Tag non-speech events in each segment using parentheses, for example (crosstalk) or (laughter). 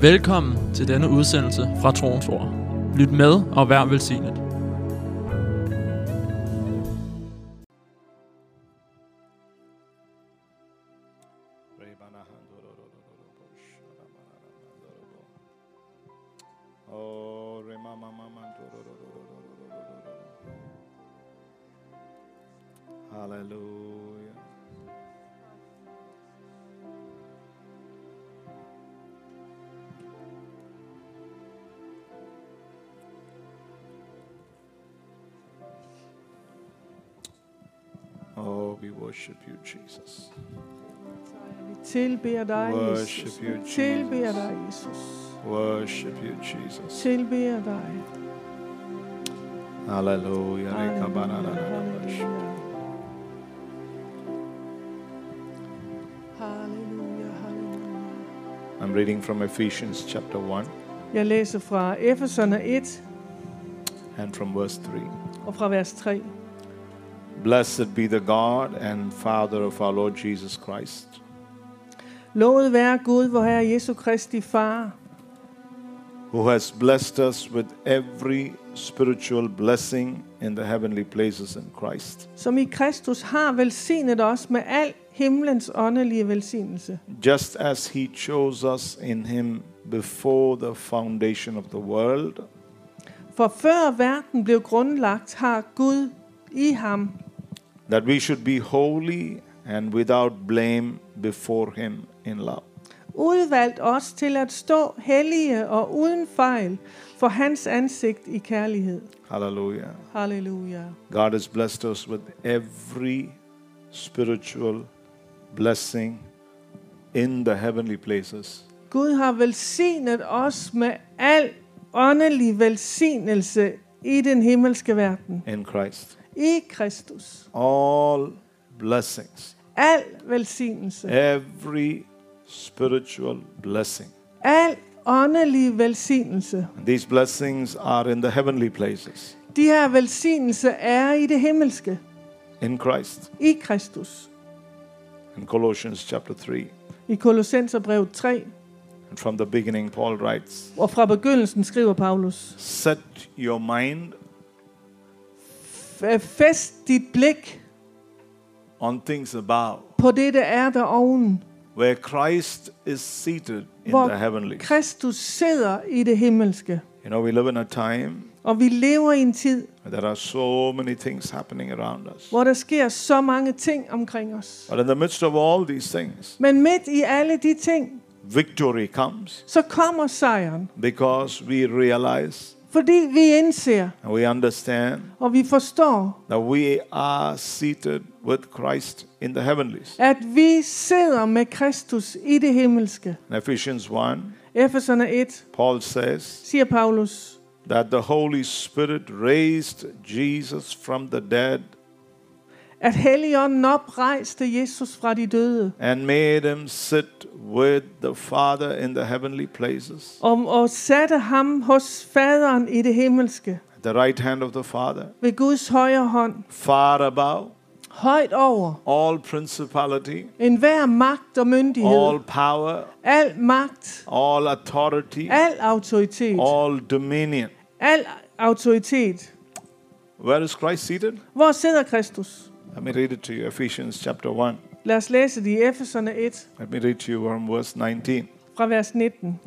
Velkommen til denne udsendelse fra Troens Ord. Lyt med og vær velsignet. Dig, Worship Jesus. you, Jesus. tilbeder dig, Jesus. Worship you, Jesus. Tilbeder dig. Hallelujah. Halleluja, Rekabarararabash. halleluja. Halleluja, halleluja. I'm reading from Ephesians chapter 1 Jeg læser fra Efeserne 1 and from verse 3. og fra vers 3. Blessed be the God and Father of our Lord Jesus Christ, Lovet være Gud, vor Herre Jesu Kristi Far, who has blessed us with every spiritual blessing in the heavenly places in Christ, som i Kristus har velsignet os med al himlens åndelige velsignelse. just as He chose us in Him before the foundation of the world, For før verden blev grundlagt, har Gud i ham. That we should be holy and without blame before Him in love. udvalgt os til at stå hellige og uden fejl for hans ansigt i kærlighed. Hallelujah. Halleluja. God has blessed us with every spiritual blessing in the heavenly places. Gud har velsignet os med al åndelig velsignelse i den himmelske verden. in Christ. I Kristus. All blessings, Al velsignelse. every spiritual blessing. Al åndelig velsignelse. And these blessings are in the heavenly places De her velsignelser er i det himmelske. in Christ. I Kristus. In Colossians chapter 3. I Kolossenserbrevet 3. And from the beginning, Paul writes, Og fra begyndelsen skriver Paulus. Set your mind "F- Fæst dit blik on things above, på det, der er deroven. Where Christ is seated in Hvor the heavenlies. Kristus sidder i det himmelske. You know, we live in a time Og vi lever i en tid, where there are so many things happening around us. hvor der sker så mange ting omkring os. But in the midst of all these things, Men midt i alle de ting, victory comes så kommer sejren. because we realize Fordi vi indser, and we understand og vi forstår, that we are seated with Christ in the heavenlies. at vi sidder med Kristus i det himmelske. In Ephesians 1, Efeserne 1, Paul says siger Paulus, that the Holy Spirit raised Jesus from the dead at Helligånden oprejste Jesus fra de døde, and made him sit with the Father in the heavenly places, og, og satte ham hos faderen i det himmelske, at the right hand of the Father, ved Guds højre hånd, far above. Højt over. All principality, en hver magt og myndighed, all power, al magt, all authority, al autoritet, all dominion. al autoritet. Where is Christ seated? Hvor sidder Kristus? Let me read it to you. Ephesians chapter 1. Lad os læse det i Efeserne 1 Let me read to you from verse 19. fra vers 19.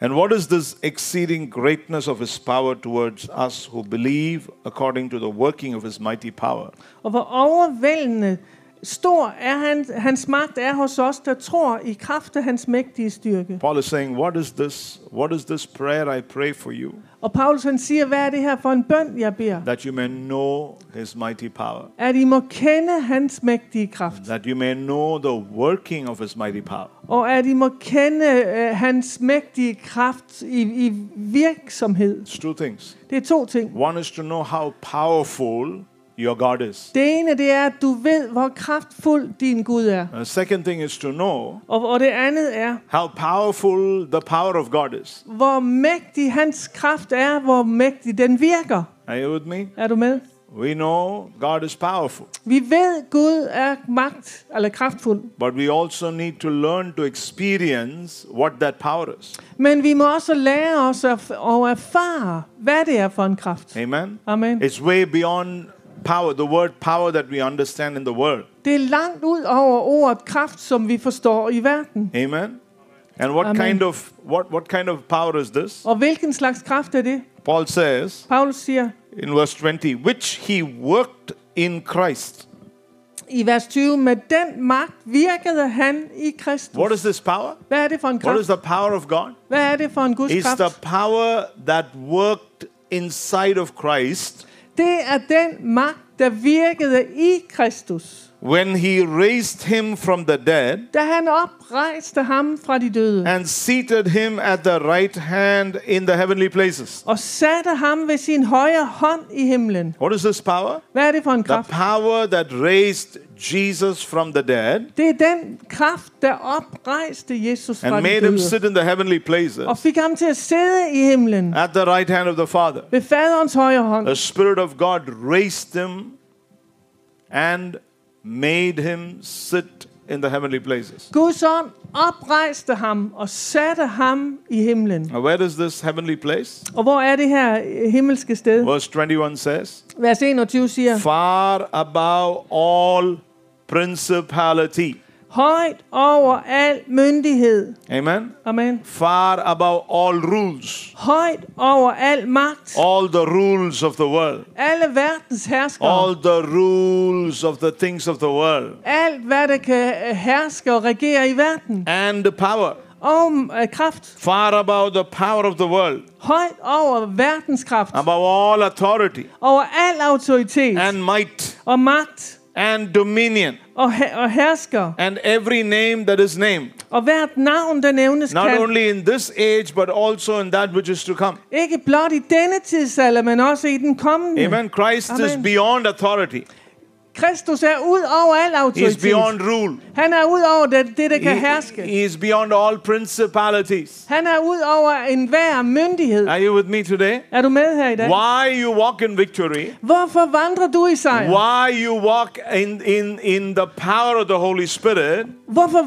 And what is this exceeding greatness of his power towards us who believe according to the working of his mighty power? Og hvor overvældende stor er han, hans magt er hos os, der tror i kraft af hans mægtige styrke. Paul is saying, What is this? What is this prayer I pray for you? Og Paulus han siger, hvad er det her for en bøn, jeg beder? That you may know his mighty power. At I må kende hans mægtige kraft. That you may know the working of his mighty power. Og at I må kende uh, hans mægtige kraft i, i virksomhed. It's two things. Det er to ting. One is to know how powerful your God is. Det ene, det er, at du ved, hvor kraftfuld din Gud er. The second thing is to know Og, og det andet er, how powerful the power of God is. hvor mægtig hans kraft er, hvor mægtig den virker. Are you with me? Er du med? We know God is powerful, Vi ved, Gud er magt, eller kraftfuld. but we also need to learn to experience what that power is. Men vi må også lære os at, at erfare, hvad det er for en kraft. Amen. Amen. It's way beyond power, the word power that we understand in the world. Det er langt ud over ordet kraft, som vi forstår i verden. Amen. And what Amen. kind of what what kind of power is this? Og hvilken slags kraft er det? Paul says Paulus siger in verse 20, which he worked in Christ. i vers 20, med den magt virkede han i Kristus. What is this power? Hvad er det for en kraft? What is the power of God? Hvad er det for en Guds It's the power that worked inside of Christ Det er den magt, der virkede i Kristus. When he raised him from the dead Da han oprejste ham fra de døde and seated him at the right hand in the heavenly places. og satte ham ved sin højre hånd i himlen. What is this power? Hvad er det for en The kraft? power that raised Jesus from the dead Det er den kraft, der oprejste Jesus fra and de made him døde sit in the heavenly og places fik ham til at sidde i himlen at the right hand of the Father. ved faderens højre hånd. The Spirit of God raised him and made him sit in the heavenly places. Guds ånd oprejste ham og satte ham i himlen. Now, where is this heavenly place? Og hvor er det her himmelske sted? Verse 21 says, Vers 21 siger, Far above all principality. Højt over al myndighed. Amen. Amen. Far above all rules. Højt over al magt. All the rules of the world. Alle verdens herskere. All the rules of the things of the world. Alt, hvad der kan øh, herske og regere i verden. And the power. Og øh, kraft. Far above the power of the world. Højt over verdens kraft. Above all authority. Over al autoritet. And might. Og magt. And dominion. Og, og hersker. And every name that is named. Og hvert navn, der nævnes, Not kan only in this age, but also in that which is to come. ikke blot i denne tidsalder, men også i den kommende. Amen. Christ is Amen. beyond authority. Kristus er ud over al He is autoritet. beyond rule. Han er ud over det, det der kan He, herske. he is beyond all principalities. Han er ud over enhver myndighed. Are you with me today? Er du med her i dag? Why you walk in victory? Hvorfor vandrer du i sejr? Why you walk in, in, in the power of the Holy Spirit Hvorfor,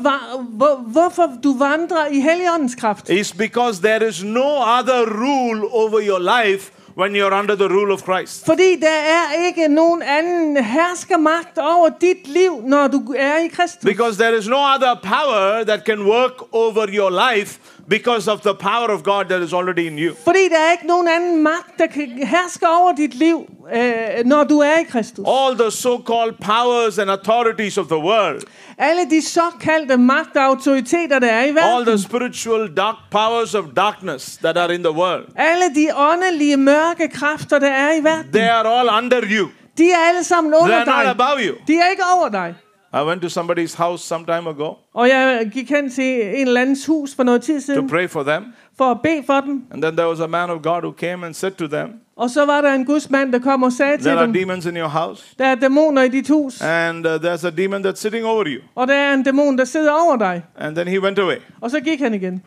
hvor, hvorfor du vandrer i Helligåndens kraft? is because there is no other rule over your life when you're under the rule of Christ. Fordi der er ikke nogen anden herskermagt over dit liv, når du er i Kristus. Because there is no other power that can work over your life because of the power of God that is already in you. Fordi der er ikke nogen anden magt, der kan herske over dit liv, øh, når du er i Kristus. All the so called powers and authorities of the world, Alle de såkaldte magt og autoriteter, der er i all verden. the spiritual dark powers of darkness that are in the world, Alle de åndelige mørke kræfter, der er i verden. they are all under you. De er alle sammen They under are not dig. above you. De er ikke over dig. I went to somebody's house some time ago Og jeg gik hen til en eller andens hus for noget tid to siden, pray for them. for at bede for dem. And then there was a man of God who came and said to them, Og så var der en gudsmand, der kom og sagde til There are dem, demons in your house, der er dæmoner i dit hus, and uh, there's a demon that's sitting over you. og der er en dæmon, der sidder over dig. And then he went away. Og så gik han igen.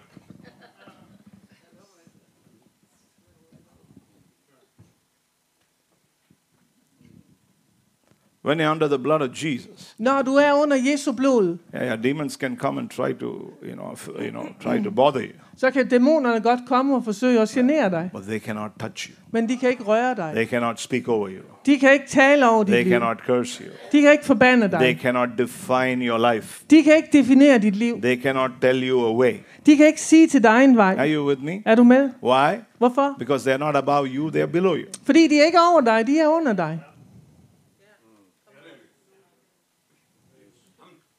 When you're under the blood of Jesus, Når du er under Jesu blod, yeah, yeah, demons can come and try to, you know, you know, try to bother you, så kan dæmonerne godt komme og forsøge at genere dig. but they cannot touch you. Men de kan ikke røre dig. They cannot speak over you. De kan ikke tale over dit They liv. cannot curse you. De kan ikke forbande They dig. cannot define your life. De kan ikke definere dit liv. They cannot tell you a way. De kan ikke sige til dig en Are vej. you with me? Er du med? Why? Hvorfor? Because they're not above you, they're below you. Fordi de er ikke over dig, de er under dig.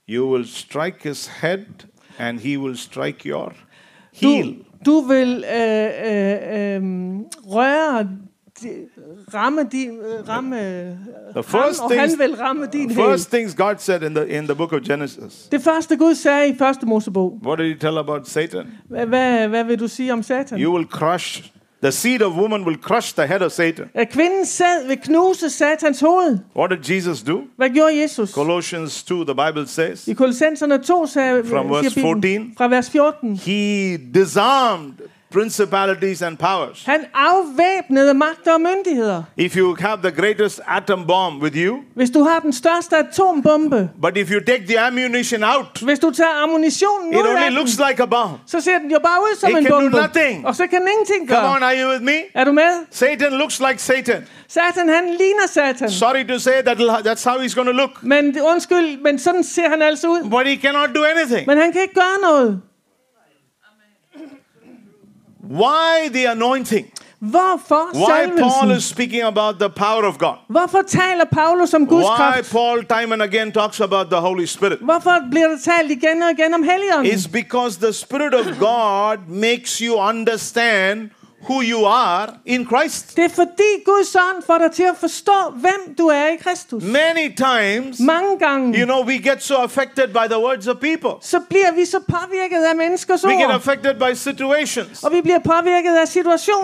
You will strike his head, and he will strike your Du, heel. du vil øh, øh, øh, røre, ramme din, øh, ramme øh, ham, first og han things- vil ramme din hæl. First things God said in the in the book of Genesis. Det første Gud sagde i første Mosebog. What did he tell about Satan? Hvad, hvad vil du sige om Satan? You will crush the seed of woman will crush the head of Satan. At kvinden sæd vil knuse Satans hoved. What did Jesus do? Hvad gjorde Jesus? Colossians 2, the Bible says, I Kolossenserne 2 sagde, From verse siger Bibelen, 14. fra vers 14. he disarmed principalities and powers. Han afvæbnede magter og myndigheder. If you have the greatest atom bomb with you, Hvis du har den største atombombe, but if you take the ammunition out, hvis du tager ammunitionen it ud only af looks den, like a bomb. så ser den jo bare ud som It en can do nothing. Og så kan den ingenting Come on, gøre. are you with me? Er du med? Satan looks like Satan. Satan, han ligner Satan. Sorry to say that that's how he's going to look. Men undskyld, men sådan ser han altså ud. But he cannot do anything. Men han kan ikke gøre noget. Why the anointing? Hvorfor Why Paul is speaking about the power of God? Hvorfor taler Paulus om Guds Why kraft? Paul time and again talks about the Holy Spirit? Hvorfor bliver der talt igen og igen om Helligånden? It's because the Spirit of God makes you understand who you are in Christ. Det er fordi Guds ånd får dig til at forstå, hvem du er i Kristus. Many times, Mange gange, you know, we get so affected by the words of people. så bliver vi så påvirket af menneskers We get affected by situations. Og vi bliver påvirket af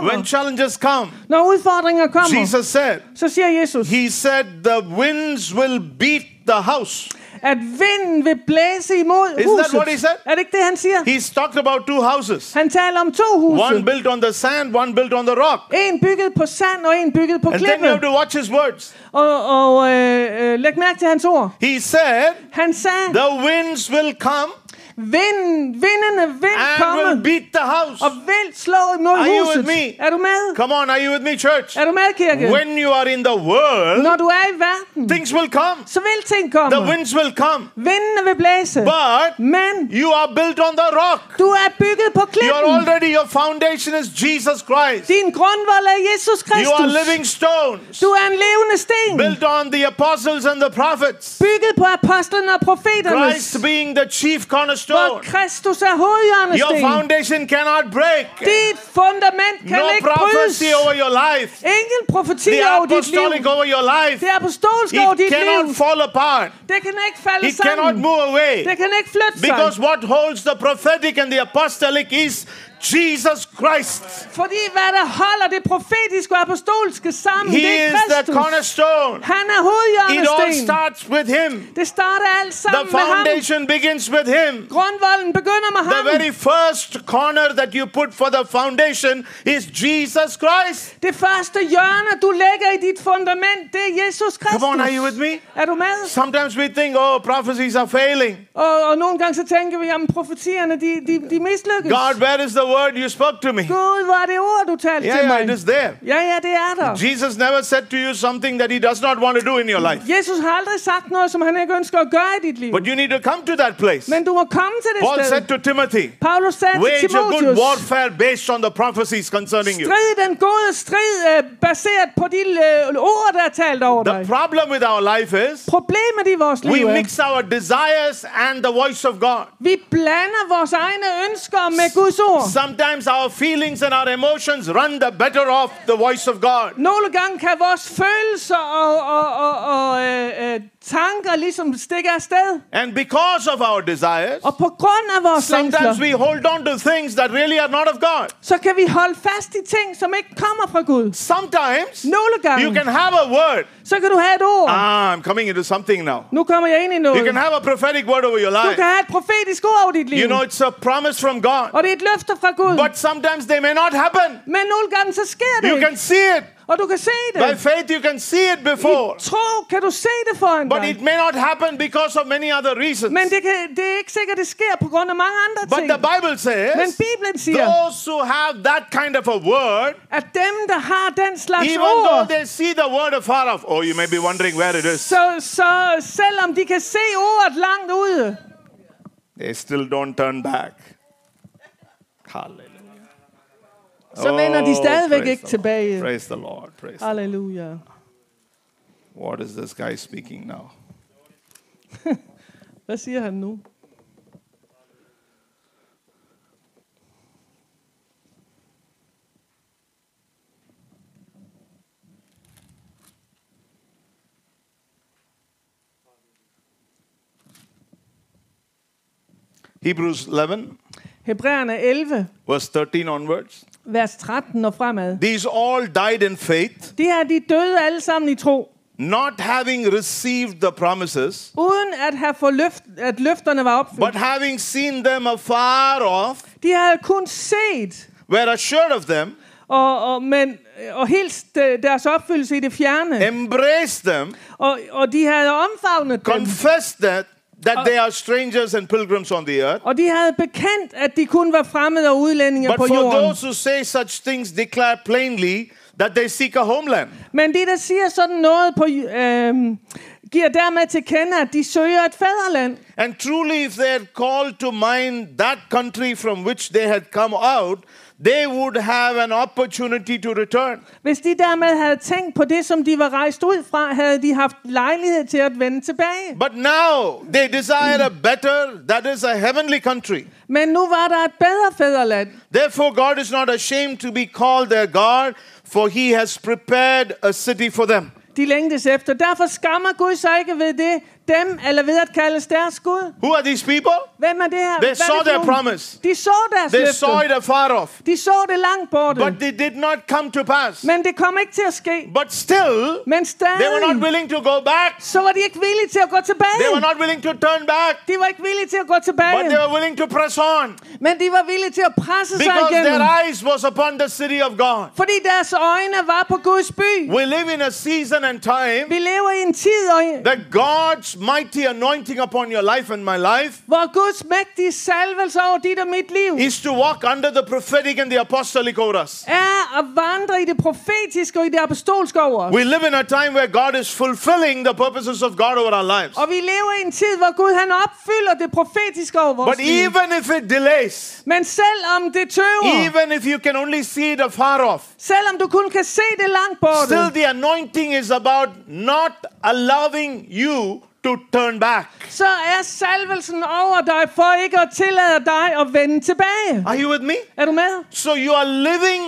When challenges come, Når udfordringer kommer, Jesus said, så siger Jesus, He said, the winds will beat the house. At vinden vil blæse imod Is that huset. what he said? Er det ikke det, han siger? He's talked about two houses. Han taler om to One built on the sand, one built on the rock. En bygget på sand og en bygget på And then you have to watch his words. Og, og øh, øh, læg mærke til hans ord. He said, Han sagde, the winds will come vinden, vindene vil and komme will beat the house. og vil slå imod Are you with me? Er du med? Come on, are you with me, church? Er du med, kirke? When you are in the world, Når du er i verden, things will come. så vil ting komme. The winds will come. Vindene vil blæse. But Men you are built on the rock. du er bygget på You are already, your foundation is Jesus Christ. Din grundvold er Jesus You are living stones. Du er en levende sten. Built on the apostles and the prophets. Bygget på apostlene og profeterne. Christ being the chief Hvor Kristus er Your foundation cannot break. Dit fundament kan No ikke brydes. prophecy over your life. Ingen profeti The over dit liv. apostolic over your life. Det apostolske over It dit liv. cannot fall apart. Det kan ikke falde It cannot move away. Det kan ikke flytte sig. Because what holds the prophetic and the apostolic is Jesus Christ. Fordi hvad der holder det profetiske og apostolske sammen, He det er is the Kristus. cornerstone. Han er It all hovedhjørnesten. starts with Him. Det starter alt The sammen med ham. foundation begins with Him. Grundvolden begynder med The ham. very first corner that you put for the foundation is Jesus Christ. Det første hjørne, du lægger i dit fundament, det er Jesus Kristus. Come on, are you with me? Er du med? Sometimes we think, oh, prophecies are failing. Og, og nogle gange så tænker vi, at profetierne, de, de, de mislykkes. God, where is the word you spoke to me? Gud, hvor er det ord, du talte Yeah, til yeah, mig. it is there. Ja, ja, det er der. Jesus never said to you something that he does not want to do in your life. Jesus har aldrig sagt noget, som han ikke ønsker at gøre i dit liv. But you need to come to that place. Men du må komme til det Paul sted. said to Timothy, Paulus sagde til wage a good warfare based on the prophecies concerning you. strid den gode strid øh, baseret på de øh, ord, der er talt over The dig. problem with our life is Problemet i vores we er, mix our desires and the voice of God. vi blander vores egne ønsker med Guds ord. Sometimes our feelings and our emotions run the better off the voice of God. Nogle gange kan vores følelser og, og, og, og øh, øh, tanker ligesom stikke afsted. And because of our desires, Og på grund af vores sometimes længsler, we hold on to things that really are not of God. så kan vi holde fast i ting, som ikke kommer fra Gud. Sometimes Nogle gange, you can have a word. så kan du have et ord. Ah, I'm coming into something now. Nu kommer jeg ind i noget. You can have a prophetic word over your Du life. kan have et profetisk ord over dit liv. You know, it's a promise from God. Og det er et løfte fra Gud. But sometimes they may not happen. Men nogle gange så sker det You can see it. Og du kan se det. By faith, you can see it before. I tro kan du se det foran But dig. it may not happen because of many other reasons. Men det, kan, det er ikke sikkert, det sker på grund af mange andre But ting. the Bible says, Men Bibelen siger, those who have that kind of a word, at dem, der har den slags even though they see the word afar off, oh, you may be wondering where it is, så, så selvom de kan se ordet langt ude, they still don't turn back. Hallelujah. så vender de oh, stadigvæk praise ikke the Lord. tilbage. Praise the Lord. Praise the Halleluja. What is this guy speaking now? (laughs) Hvad siger han nu? Hebrews 11, Hebræerne 11, verse 13 onwards. vers 13 og fremad. These all died in faith, De her, de døde alle sammen i tro, not having received the promises, uden at have fået løft, at løfterne var opfyldt. but having seen them afar off, De havde kun set, were assured of them, og, og, men, og helt de- deres opfyldelse i det fjerne. embraced them, Og, og de havde omfavnet dem. confessed that, that they are strangers and pilgrims on the earth. Og de havde bekendt, at de kun var fremmede og udlændinge But på for jorden. those who say such things, declare plainly that they seek a homeland. Men de, der siger sådan noget, på, øhm, giver dermed til kende, at de søger et fædreland. And truly, if they had called to mind that country from which they had come out, they would have an opportunity to return. Hvis de dermed havde tænkt på det, som de var rejst ud fra, havde de haft lejlighed til at vende tilbage. But now they desire a better, that is a heavenly country. Men nu var der et bedre fædreland. Therefore, God is not ashamed to be called their God, for he has prepared a city for them. De længtes efter. Derfor skammer Gud sig ikke ved det, dem, eller ved at kaldes deres Gud. Who are these people? Hvem er det her? They saw their promise. De så deres They løfte. saw it afar off. De så det langt borte. But they did not come to pass. Men det kom ikke til at ske. But still, Men they were not stadig, willing to go back. så var de ikke villige til at gå tilbage. They were not willing to turn back. De var ikke villige til at gå tilbage. But they were willing to press on. Men de var villige til at presse sig Because igennem. their eyes was upon the city of God. Fordi deres øjne var på Guds by. We live in a season and time Vi lever i en tid, og that God's mighty anointing upon your life and my life hvor Guds mægtige salvelse over dit og mit liv is to walk under the prophetic and the apostolic over us. er at vandre i det profetiske og i det apostolske over os. We live in a time where God is fulfilling the purposes of God over our lives. Og vi lever i en tid, hvor Gud han opfylder det profetiske over vores But liv. even if it delays, Men selvom det tøver, even if you can only see it afar off, selvom du kun kan se det langt borte, still the anointing is about not allowing you to turn back. så er salvelsen over dig for ikke at tillade dig at vende tilbage. Are you with me? Er du med? So you are living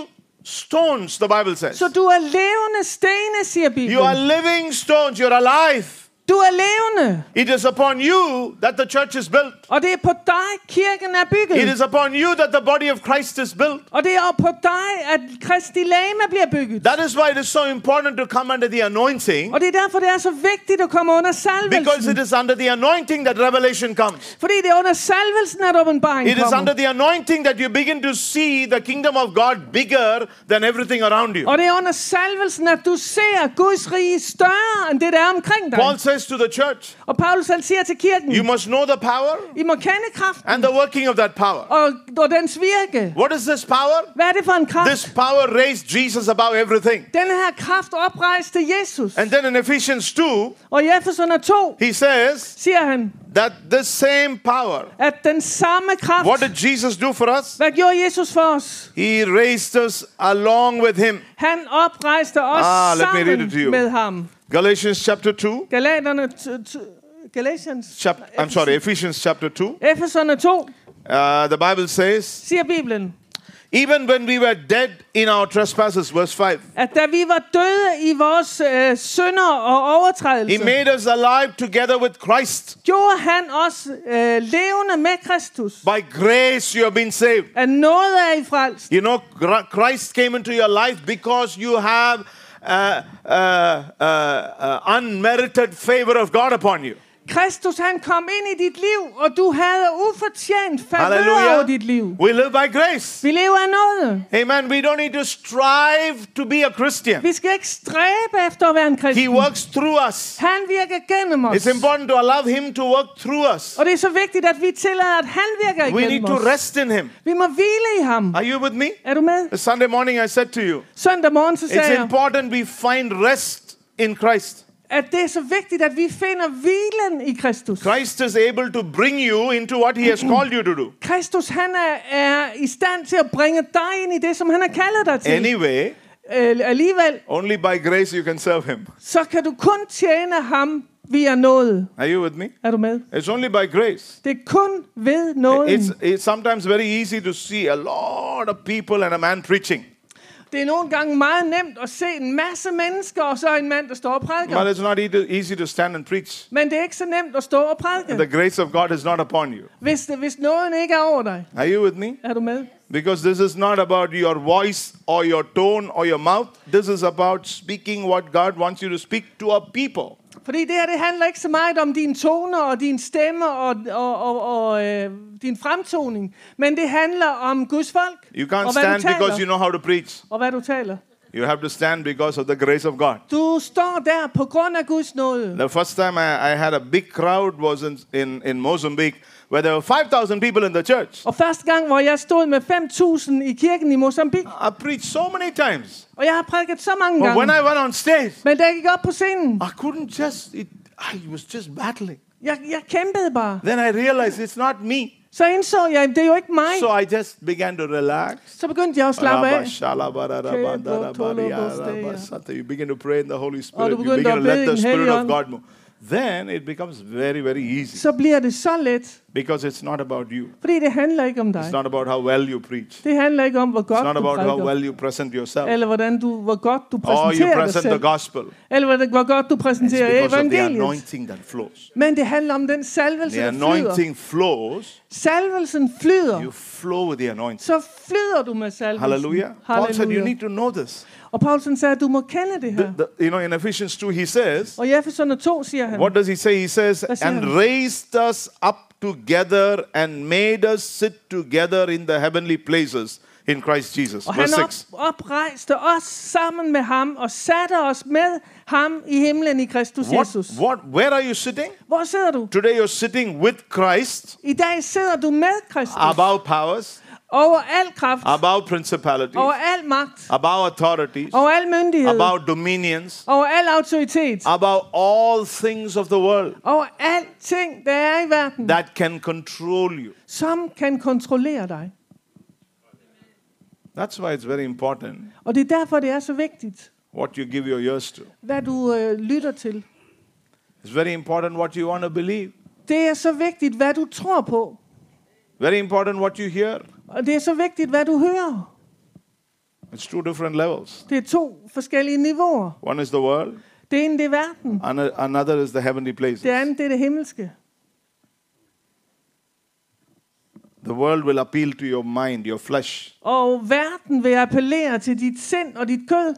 stones, the Bible says. Så du er levende stene, siger You are Bibelen. living stones, you're alive. Du er levende. It is upon you that the church is built. Og det er på dig, kirken er bygget. is upon you that the body of Christ is built. Og det er på dig, at Kristi lame bliver bygget. That is why it is so important to come under the anointing Og det er derfor, det er så vigtigt at komme under because it salvelsen. is under the anointing that revelation comes. Fordi det er under salvelsen, at åbenbaringen It is under the anointing that you begin to see the kingdom of God bigger than everything around you. Og det er under salvelsen, at du ser Guds rige større end det, der er omkring dig. Paul says to the church, Og Paulus han siger til kirken, you must know the power I må kende kraften and the working of that power. og, og dens virke. What is this power? Hvad er det for en kraft? This power raised Jesus above everything. Den her kraft oprejste Jesus. And then in Ephesians 2, Og i Efeserne 2 he says siger han, that the same power, at den samme kraft, what did Jesus do for us? hvad gjorde Jesus for os? He raised us along with him. Han oprejste os Ah, let me read it to you. med ham. Galatians chapter 2, Galaterne, Galatians, chap- I'm sorry, Ephesians chapter 2. Efeserne 2 Uh, the Bible says, siger Bibelen, even when we were dead in our trespasses, verse 5, at da vi var døde i vores øh, synder og overtrædelser. He made us alive together with Christ. gjorde han os øh, levende med Kristus. By grace you have been saved. At noget er I frelst. You know, Christ came into your life because you have uh, uh, uh, uh, unmerited favor of God upon you. Kristus han kom ind i dit liv, og du havde ufortjent favør over dit liv. We live by grace. Vi lever af noget. Amen. We don't need to strive to be a Christian. Vi skal ikke stræbe efter at være en He kristen. works through us. Han virker gennem os. It's important to allow Him to work through us. Og det er så vigtigt, at vi tillader, at han virker We need igennem to os. rest in Him. Vi må hvile i ham. Are you with me? Er du med? Sunday morning I said to you, Søndag morgen så sagde it's jeg, important we find rest in Christ. At det er så vigtigt, at vi finder hvilen i Kristus. Christ is able to bring you into what He has called you to do. Kristus han er, er i stand til at bringe dig ind i det, som han har kaldet dig til. Anyway, Øh, alligevel, only by grace you can serve Him. så kan du kun tjene ham via noget. Are you with me? Er du med? It's only by grace. Det er kun ved noget. It's, it's sometimes very easy to see a lot of people and a man preaching. Det er nogle gange meget nemt at se en masse mennesker, og så en mand, der står og prædiker. But it's not easy to stand and preach. Men det er ikke så nemt at stå og prædike, The grace of God is not upon you. hvis, det, hvis nåden ikke er over dig. Are you with me? Er du med? Because this is not about your voice or your tone or your mouth. This is about speaking what God wants you to speak to a people. Fordi det her, det handler ikke så meget om dine toner og din stemme og, og, og, og øh, din fremtoning, men det handler om Guds folk You can't og hvad du stand because you taler. know how to preach. Og hvad du taler. You have to stand because of the grace of God. Du står der på grund af Guds nåde. The first time I, I had a big crowd was in, in, in Mozambique, where there were 5,000 people in the church. Og første gang, hvor jeg stod med 5.000 i kirken i Mozambique, I preached so many times. og jeg har prædiket så mange But when I went on stage, men da jeg gik op på scenen, I couldn't just, it, I was just battling. jeg, jeg kæmpede bare. Then I realized it's not me. Så indså jeg, det er jo ikke mig. So I just began to relax. Så begyndte jeg at slappe af. You begin to pray in the Holy Spirit. You begin to let the Spirit of. God move. Then it becomes very, very easy Så bliver det så let, because it's not about you. fordi det handler ikke om dig. It's not about how well you preach. Det handler ikke om, hvor It's not about how well you present yourself eller hvordan du, hvor godt du or you dig present the gospel. eller hvor, godt du It's præsenterer because of the anointing that flows. Men det handler om den salvelse, The anointing flows. Salvelsen flyder. You flow with the anointing. Så flyder du med salvelsen. Hallelujah. Hallelujah. Paul said you need to know this. Og Paulsen sagde, at du må kende det her. The- the- you know, in Ephesians 2, he says, Og i Efeserne 2 siger han, What does he say? He says, and han? raised us up together and made us sit together in the heavenly places in Christ Jesus. og han Verse op, 6. oprejste os sammen med ham og satte os med ham i himlen i Kristus What, Jesus. what, where are you sitting? Hvor sidder du? Today you're sitting with Christ I dag sidder du med Kristus. above powers, Over al kraft. above principalities, Over al magt. above authorities, Over al myndighed. above dominions, Over al autoritet. above all things of the world Over alting, der er i verden, that can control you. som kan kontrollere dig. That's why it's very important Og det er derfor, det er så vigtigt, what you give your ears to. hvad du øh, lytter til. It's very important what you want to believe. Det er så vigtigt, hvad du tror på. Very important what you hear. Og det er så vigtigt, hvad du hører. It's two different levels. Det er to forskellige niveauer. One is the world, Det ene det er verden. ano- another is the heavenly places. Det andet det er det himmelske. The world will appeal to your mind, your flesh. Og verden vil appellere til dit sind og dit kød.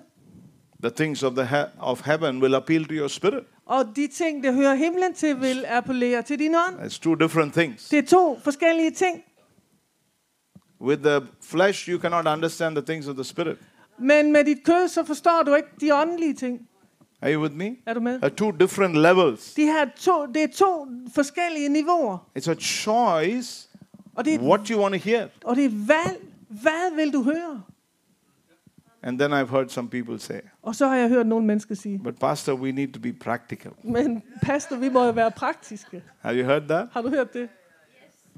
The things of the he- of heaven will appeal to your spirit. Og de ting, der hører himlen til, vil appellere til din ånd. It's two different things. Det er to forskellige ting. With the flesh, you cannot understand the things of the spirit. Men med dit kød, så forstår du ikke de åndelige ting. Are you with me? Er du med? Are two different levels. De her to, det er to forskellige niveauer. It's a choice Og det, er, what you want to hear. og det er valg. Hvad vil du høre? And then I've heard some people say, Og så har jeg hørt nogle mennesker sige, but pastor, we need to be practical. men pastor, vi må jo være praktiske. Have you heard that? Har du hørt det?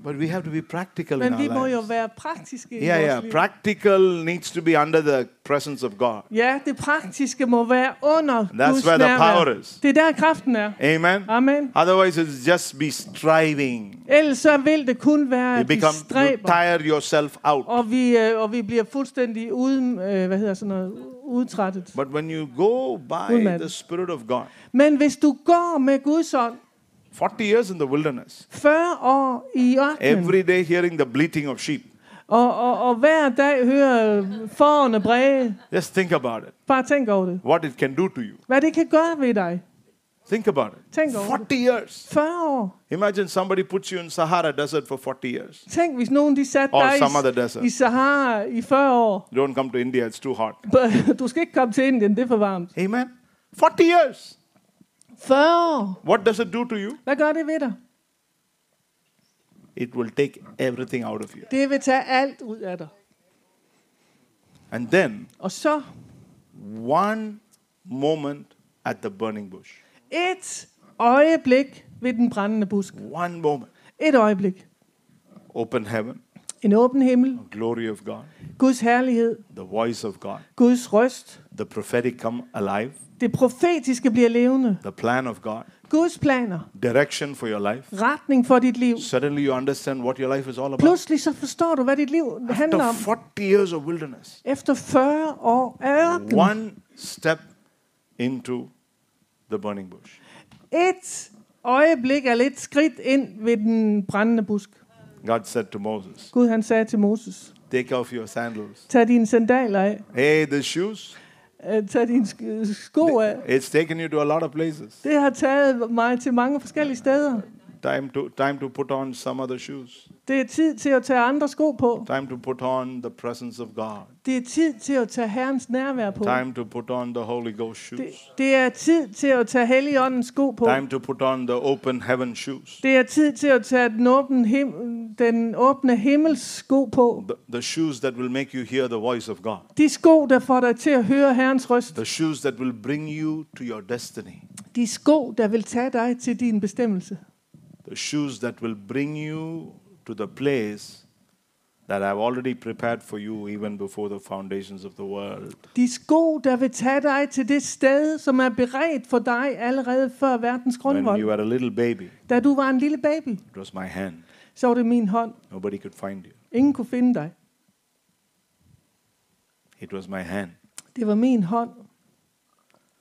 But we have to be practical in Men vi our må jo lives. være praktiske i Yeah, vores yeah. liv. Practical needs to be under the presence of God. Ja, det praktiske må være under That's Guds where the nærvær. power is. Det er der kraften er. Amen. Amen. Otherwise, it's just be striving. Ellers så vil det kun være, You at vi become you stræber, tire yourself out. og vi, øh, og vi bliver fuldstændig uden, øh, hvad hedder sådan noget, udtrættet. But when you go by Udmattet. the Spirit of God, Men hvis du går med Guds ånd 40 years in the wilderness, 40 år i ørkenen, every day hearing the bleating of sheep, og, og, og hver dag hører forerne bræge, just think about it. bare tænk over det. What it can do to you. Hvad det kan gøre ved dig. Think about it. Tænk over 40 years. 40 år. Imagine somebody puts you in Sahara Desert for 40 years. Tænk, hvis nogen de satte Or dig some other desert. i Sahara i 40 år. Don't come to India, it's too hot. (laughs) Du skal ikke komme til Indien, det er for varmt. Amen. 40 years. 40 år. What does it do to you? Hvad gør det ved dig? It will take everything out of you. Det vil tage alt ud af dig. And then, Og så one moment at the burning bush. et øjeblik ved den brændende busk. One moment. Et øjeblik. Open heaven, En åben himmel. glory of God, Guds herlighed. the voice of God, Guds røst. the prophetic come alive, Det profetiske bliver levende. the plan of God, Guds planer. direction for your life. Retning for dit liv. Suddenly you understand what your life is all about. Pludselig så forstår du, hvad dit liv handler After om. 40 years of wilderness, Efter 40 år ørken. one step into the burning bush. Et øjeblik eller et skridt ind ved den brændende busk. God said to Moses, Gud han sagde til Moses, Take off your sandals. tag dine sandaler af. Hey, the shoes, at tage dine sk- sko af. It's taken you to a lot of places. Det har taget mig til mange forskellige steder. Time to time to put on some other shoes. Det er tid til at tage andre sko på. Time to put on the presence of God. Det er tid til at tage Herrens nærvær på. Time to put on the Holy Ghost Det, shoes. det er tid til at tage Helligåndens sko på. Time to put on the open heaven shoes. Det er tid til at tage den åbne, him- den åbne himmels sko på. The, the shoes that will make you hear the voice of God. De sko, der får dig til at høre Herrens røst. The shoes that will bring you to your destiny. De sko, der vil tage dig til din bestemmelse. The shoes that will bring you to the place that I've already prepared for you even before the foundations of the world. De sko, der vil tage dig til det sted, som er beredt for dig allerede før verdens When you were a little baby, Da du var en lille baby, it was my hand. så var det min hånd. Nobody could find you. Ingen kunne finde dig. It was my hand. Det var min hånd.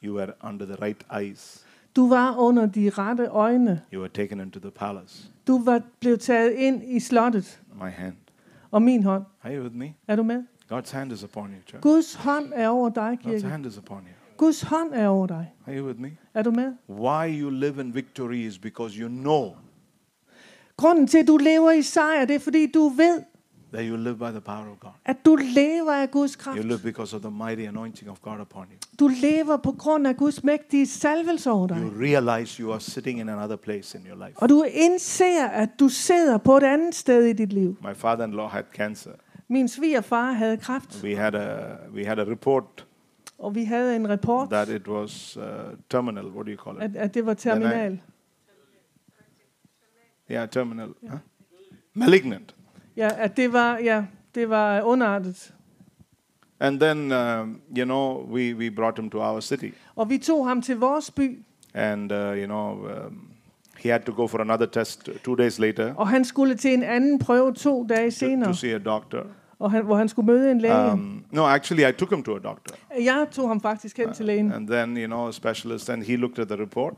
You were under the right eyes. Du var under de rette øjne. You were taken into the palace. Du var blevet taget ind i slottet. My hand. Og min hånd. Are you with me? Er du med? God's hand is upon you, church. Guds hånd er over dig, God's kirke. hand is upon you. Guds hånd er over dig. Are you with me? Er du med? Why you live in victory is because you know Grunden til, at du lever i sejr, det er, fordi du ved, that you live by the power of God. at du lever af Guds kraft. You live because of the mighty anointing of God upon you. Du lever på grund af Guds mægtige salvelse over dig. You realize you are sitting in another place in your life. Og du indser, at du sidder på et andet sted i dit liv. My father-in-law had cancer. Min svigerfar havde kræft, We had a we had a report og vi havde en rapport, that it was uh, terminal. What do you call it? at, at det var terminal. Yeah, terminal. Huh? Malignant. Ja, at det var, ja, det var underartet. And then um, you know we we brought him to our city, Og vi tog ham til vores by, and uh, you know um, he had to go for another test two days later. Og han skulle til en anden prøve to dage to, senere, to see a doctor. og han, hvor han skulle møde en læge. Um, no, actually, I took him to a doctor, Jeg tog ham faktisk hen til lægen, and then you know a specialist, and he looked at the report,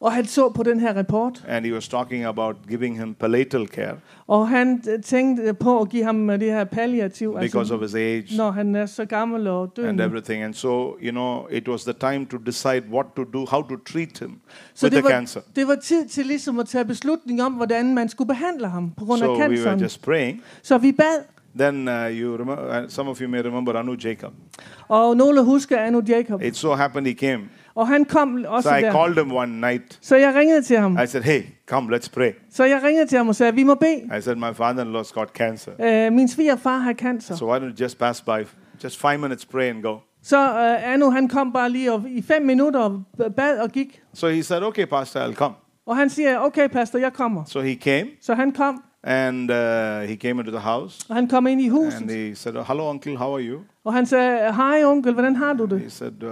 og han så på den her rapport, and he was talking about giving him palatal care og han øh, tænkte på at give ham øh, det her palliativ, because altså, of his age når han er så gammel og and døende. everything. And so, you know, it was the time to decide what to do, how to treat him Så with det the var, cancer. det var tid til ligesom at tage beslutning om, hvordan man skulle behandle ham på grund So af we were canceren. just praying. Så vi bad, Then uh, you remember, uh, some of you may remember Anu Jacob. og nogle husker Anu Jacob. It so happened he came. Og han kom også So I der. called him one night. Så jeg ringede til ham. I said, "Hey, come, let's pray." Så jeg ringede til ham og sagde, vi må bede. I said, "My father-in-law's got cancer. Øh, min svigerfar har cancer. So why don't you just pass by, just five minutes, pray and go." Så øh, Anu, han kom bare lige og, i fem minutter og bad og gik. So he said, "Okay, pastor, I'll come." Og han siger, okay pastor, jeg kommer. So he came, Så han kom, and uh, he came into the house, og han kom ind i and he said, oh, "Hello, uncle. How are you?" Og han sagde, hej onkel, hvordan har du He said, uh,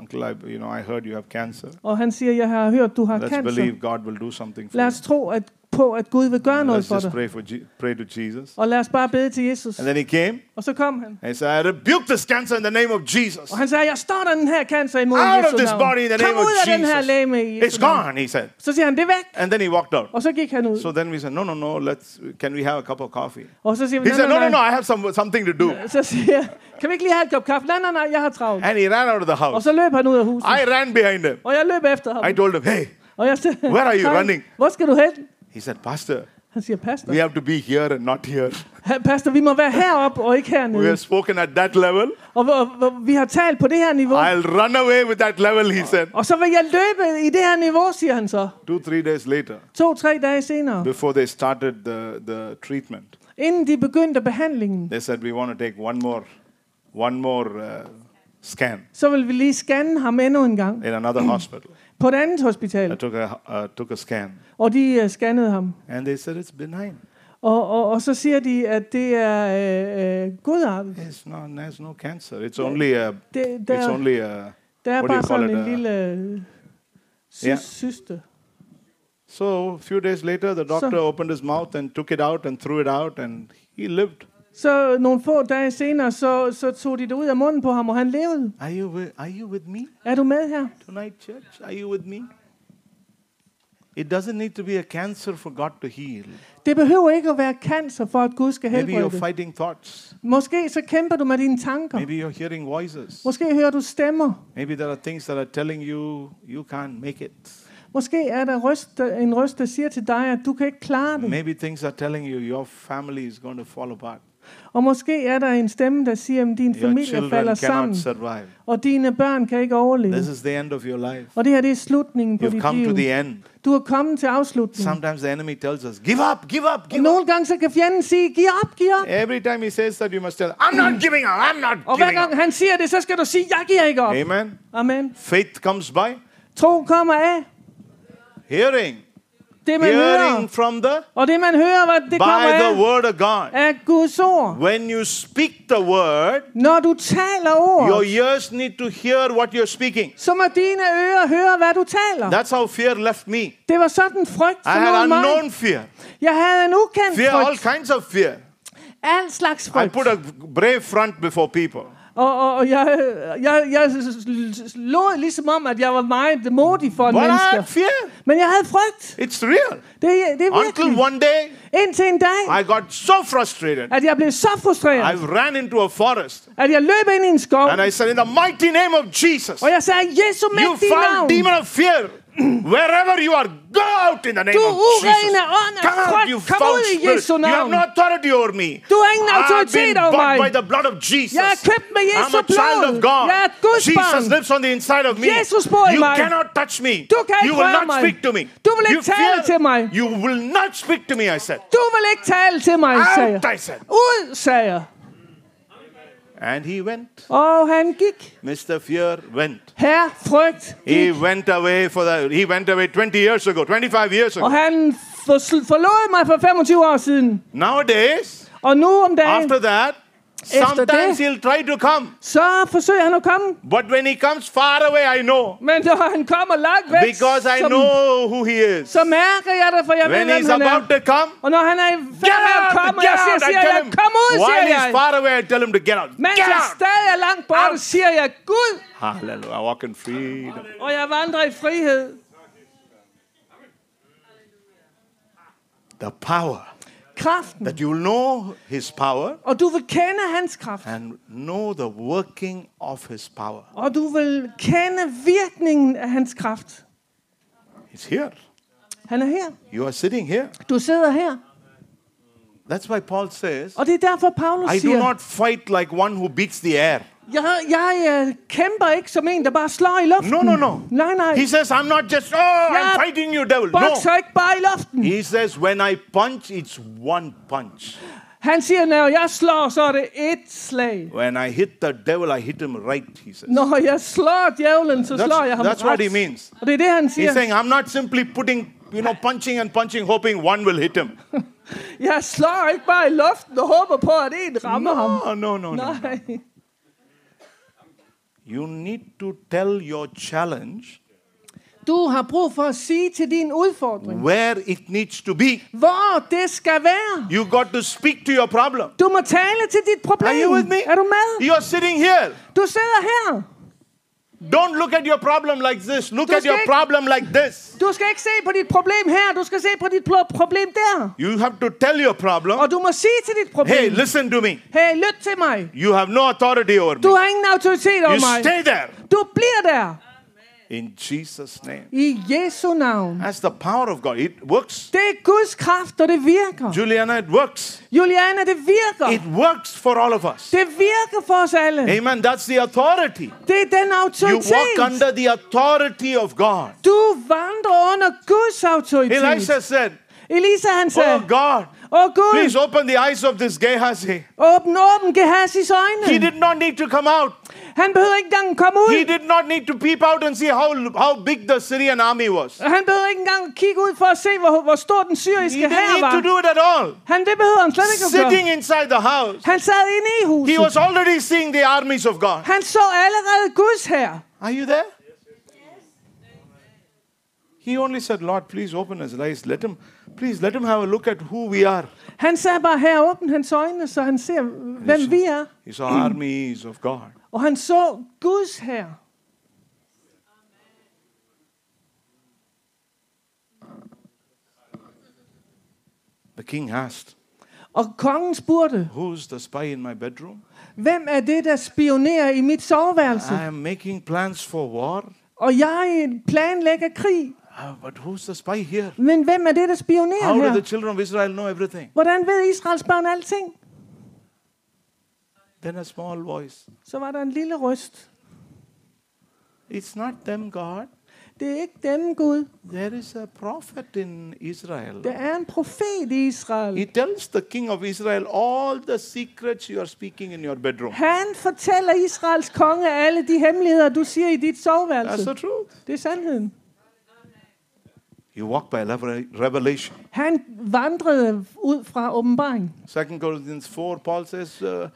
"Uncle, I, you know, I heard you have cancer. Og han siger, jeg har hørt, du har Let's cancer. believe God will do something for Lad you. os tro at, på, at Gud vil gøre noget for dig. pray for Je- pray to Jesus." Og lad os bare bede til Jesus. And then he came, Og så kom han. and he said, "I rebuke this cancer in the name of Jesus. Og han sagde, jeg står der den her cancer imod Out of Jesu this navn. body in the Kom name of ud af den her Jesus. læge i It's Jesu navn. gone," he said. Så siger han, det er væk. And then he walked out. Og så gik han ud. So then we said, "No, no, no. Let's. Can we have a cup of coffee?" Og så siger vi, He said, "No, no, no. I have some something to do." (laughs) Så siger kan vi ikke lige have et kop kaffe? Nej, nej, nej, jeg har travlt. And he ran out of the Og house. så løb han ud af huset. I ran behind him. Og jeg løb efter ham. I told him, "Hey." Og jeg sagde, Where are you "Hej, running?" Hvor skal du hen? He said, "Pastor, Han siger, pastor, we have to be here and not here. "Ha- pastor, vi må være heroppe og ikke We have spoken at that level. Og, og, og vi har talt på det her niveau. I'll run away with that level," he said. Og så vil jeg løbe i det her niveau, siger han så. Two, three days later, To-tre dage senere, before they started the, the treatment, inden de begyndte behandlingen, they said, "We want to take one more, one more uh, scan så vil vi lige scanne ham endnu en gang in another hospital." På et andet I hospital. took a uh, took a scan, Og de uh, scannede ham. and they said it's benign. Og, og, og så siger de, at det er øh, øh, godartet. It's not. There's no cancer. It's only a. Det, It's der, only a. der er bare sådan en uh, lille sy- Ja. syste. So a few days later, the doctor opened his mouth and took it out and threw it out, and he lived. Så nogle få dage senere, så, så tog de det ud af munden på ham, og han levede. Are you with, are you with me Er du med her? tonight, church? Are you with me? It doesn't need to be a cancer for God to heal. Det behøver ikke at være cancer, for at Gud skal Maybe helbrede you're det. fighting thoughts. Måske så kæmper du med dine tanker. Maybe you're hearing voices. Måske hører du stemmer. Maybe there are things that are telling you you can't make it. Måske er der røst, en røst, der siger til dig, at du kan ikke klare det. Maybe things are telling you your family is going to fall apart. Og måske er der en stemme, der siger, at din Your familie falder sammen, survive. og dine børn kan ikke overleve. This is the end of your life. Og det her det er slutningen på You've dit come to liv. the end. Du er kommet til afslutningen. Sometimes the enemy tells us, give up, give up, Og give up. nogle gange så kan fjenden sige, giv op, giv op. Every time he says that, you must tell, I'm not giving up, I'm not Og hver giving up. gang han siger det, så skal du sige, jeg giver ikke op. Amen. Amen. Faith comes by Tro kommer af hearing. Det, man Hearing hører. from the Og det, man hører, hvad det kommer by the af, word of God. af Guds ord. When you speak the word, Når du taler your ord, ears need to hear what you're speaking. så må dine ører høre, hvad du taler. That's how fear left me. Det var sådan frygt I had mig. unknown fear. Jeg havde en ukendt Fear, all frygt. kinds of fear. Al slags I frygt. put a brave front before people. Og, og, og jeg, jeg, jeg lå ligesom om, at jeg var meget modig for en But I menneske. had fear. Men jeg havde frygt. It's real. Det, det er Until virkelig. one day, Indtil en dag, I got so frustrated. at jeg blev så frustreret, I ran into a forest at jeg løb ind i en skov. and I said, In the mighty name of Jesus, Og jeg sagde, Jesu you mægtige foul navn. demon of fear, (clears throat) wherever you are, go out in the name Du of Jesus. urene ånd af Come out, you foul spirit. You have no authority over me. Du har ingen I've been bought by the blood of Jesus. Jeg købt med I'm a child of. God. Jeg et Guds Jesus lives on the inside of me. Jesus bor i you cannot touch me. Du kan ikke you will not speak to me. Du vil ikke you tale. You will not speak to me, I said. Du vil ikke tale til mig, Out. I said. Ud, sagde jeg. And he went. Og han gik. Mr. Fear went. Herre, frygt. He went away for the. He went away 20 years ago, 25 years ago. Og han for, forlod mig for 25 år siden. Nowadays, Og nu om dagen, after that, Efter sometimes det- he'll try to come. så forsøger han at komme. But when he comes far away, I know. Men når han kommer langt væk, Because I så, know who he is. så mærker jeg det, for jeg When ved, he's hvem han about er. to come, Og når han er i get færd med at out, komme, og get jeg siger, out. I siger tell jeg, him. kom ud, While siger he's jeg. far away, I tell him to get out. Mens Get jeg out. stadig er langt borte, siger jeg, Gud, Hallelujah. I walk in freedom. og jeg vandrer i frihed. The power Kraften. that you will know his power Og du vil kende hans kraft. and know the working of his power. Og du vil kende virkningen af hans kraft. He's here. Han er her. You are sitting here. Du sidder her. That's why Paul says, Og det er derfor, Paulus I do not fight like one who beats the air. Jeg, jeg uh, kæmper ikke som en, der bare slår i luften. No, no, no. Nej, nej. He says, I'm not just, oh, Yeah. I'm fighting you, devil. No. Bokser ikke bare i luften. He says, when I punch, it's one punch. Han siger, når jeg slår, så er det et slag. When I hit the devil, I hit him right, he says. Når jeg slår djævlen, så That's- slår jeg ham that's what ret. he means. Og det er det, han He's siger. saying, I'm not simply putting, you know, punching and punching, hoping one will hit him. (laughs) Jeg slår ikke bare i luften og håber på, at en rammer ham. No, no, no, no. You need to tell your challenge Du har brug for at sige til din udfordring, where it needs to be. hvor det skal være. You got to speak to your problem. Du må tale til dit problem. Are you with me? Er du med? You're sitting here. Du sidder her. Don't look at your problem like this. Look at your ikke- problem like this. Du skal ikke se på dit problem her. Du skal se på dit problem der. You have to tell your problem. Og du må sige til dit problem. Hey, listen to me. Hey, lyt til mig. You have no authority over Du me. har ingen autoritet over You mig. stay there. Du bliver der. In Jesus' name. I Jesu navn. That's the power of God. It works. Det er Guds kraft, og det virker. Juliana, it works. Juliana, det virker. It works for all of us. Det virker for os alle. Amen. That's the authority. Det er den You walk under the authority of God. Du vandrer under Guds autoritet. Elisha said, Elisa han sagde, Oh God, Oh, Åh Gud, please open the eyes of this Gehazi. åbn, åbn Gehazis He did not need to come out. Han behøvede ikke engang komme ud. He did not need to peep out and see how, how big the Syrian army was. Han behøvede ikke engang kigge ud for at se, hvor, hvor stor den He didn't need var. to do it at all. Han, det behøvede han slet ikke at gøre. Sitting inside the house, Han sad inde i he was already seeing the armies of God. Han så allerede Guds hær. Are you there? Yes. He only said, Lord, please open his eyes. Let him, please let him have a look at who we are. Han sagde bare her, åbn hans øjne, så han ser, hvem vi er. He saw armies of God. Og han så Guds hær. The king asked, Og kongen spurgte, Who's the spy in my bedroom? hvem er det, der spionerer i mit soveværelse? I am making plans for war. Og jeg planlægger krig. Uh, but who's the spy here? Men hvem er det, der spionerer How do her? the children of Israel know everything? Hvordan ved Israels børn alting? Then a small voice. Så var der en lille røst. It's not them, God. Det er ikke dem, Gud. There is a prophet in Israel. Der er en profet i Israel. He tells the king of Israel all the secrets you are speaking in your bedroom. Han fortæller Israels konge alle de hemmeligheder, du siger i dit That's soveværelse. the truth. Det er sandheden. You walk by revelation. Han vandrede ud fra åbenbaring. 2 Corinthians 4, Paul says, uh,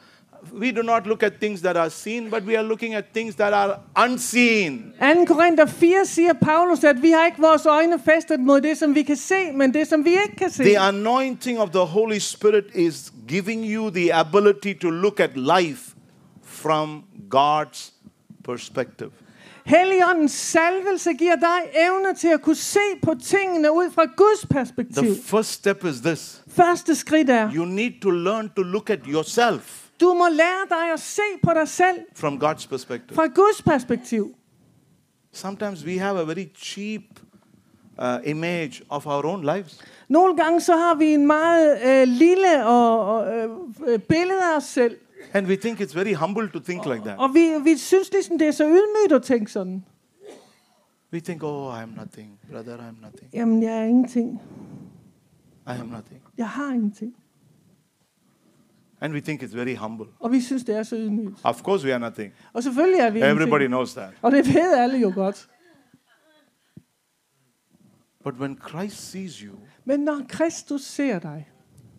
We do not look at things that are seen, but we are looking at things that are unseen. 2. Korinther 4 siger Paulus, at vi har ikke vores øjne festet mod det, som vi kan se, men det, som vi ikke kan se. The anointing of the Holy Spirit is giving you the ability to look at life from God's perspective. Helligåndens salvelse giver dig evne til at kunne se på tingene ud fra Guds perspektiv. The first step is this Første skridt er, you need to learn to look at yourself du må lære dig at se på dig selv from God's perspective. fra Guds perspektiv. Sometimes we have a very cheap uh, image of our own lives. Nogle gange så har vi en meget øh, lille og, og, øh, øh, billede af os selv, And we think it's very humble to think like that. og vi, vi synes ligesom, det er så ydmygt at tænke sådan. We think, oh, I'm nothing. Brother, I'm nothing. Jamen, jeg er ingenting. I am nothing. Jeg har ingenting. And we think it's very humble. Og vi synes, det er så ydmygt. Of course, we are nothing. Og selvfølgelig er vi Everybody ingenting. knows that. Og det ved alle jo godt. But when Christ sees you, Men når Kristus ser dig,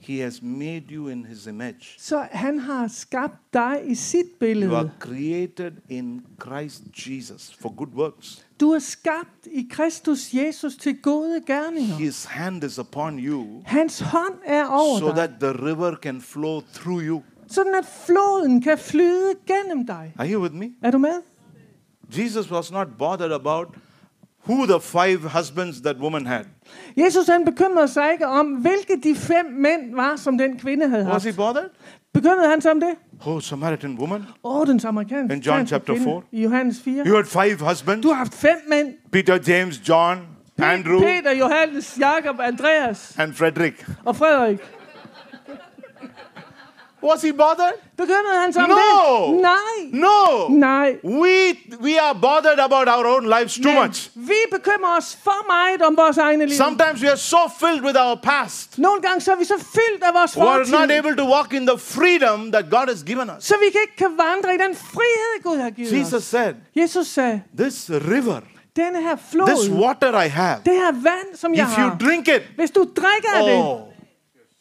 he has made you in his image. så han har skabt dig i sit You billede. are created in Christ Jesus for good works. Du er skabt i Kristus Jesus til gode gerninger. His hand is upon you Hans hånd er over so dig, that the river can flow through you. sådan at floden kan flyde gennem dig. Are you with me? Er du med? Jesus was not bothered about who the five husbands that woman had. Jesus han bekymrede sig ikke om, hvilke de fem mænd var, som den kvinde havde Was haft. he bothered? Bekymrede han sig om det? Oh, Samaritan woman. Åh, oh, den amerikanske In John chapter kvinde 4. I Johannes 4. You had five husbands Du har haft fem mænd. Peter, James, John, Andrew, Peter, Johannes, Jakob, Andreas and Frederick. og Frederik. Was he bothered? Bekymrede han sig om No. Nej. No. Nej. We, we are bothered about our own lives too Men much. vi bekymrer os for meget om vores egne liv. Sometimes we are so filled with our past. Nogle gange så er vi så fyldt af vores We are not able to walk in the freedom that God has given us. så vi ikke kan vandre i den frihed, Gud har givet Jesus os. said, Jesus sagde, This river, denne her this water I have, det her vand, som jeg if you drink it, hvis du drikker af det, oh,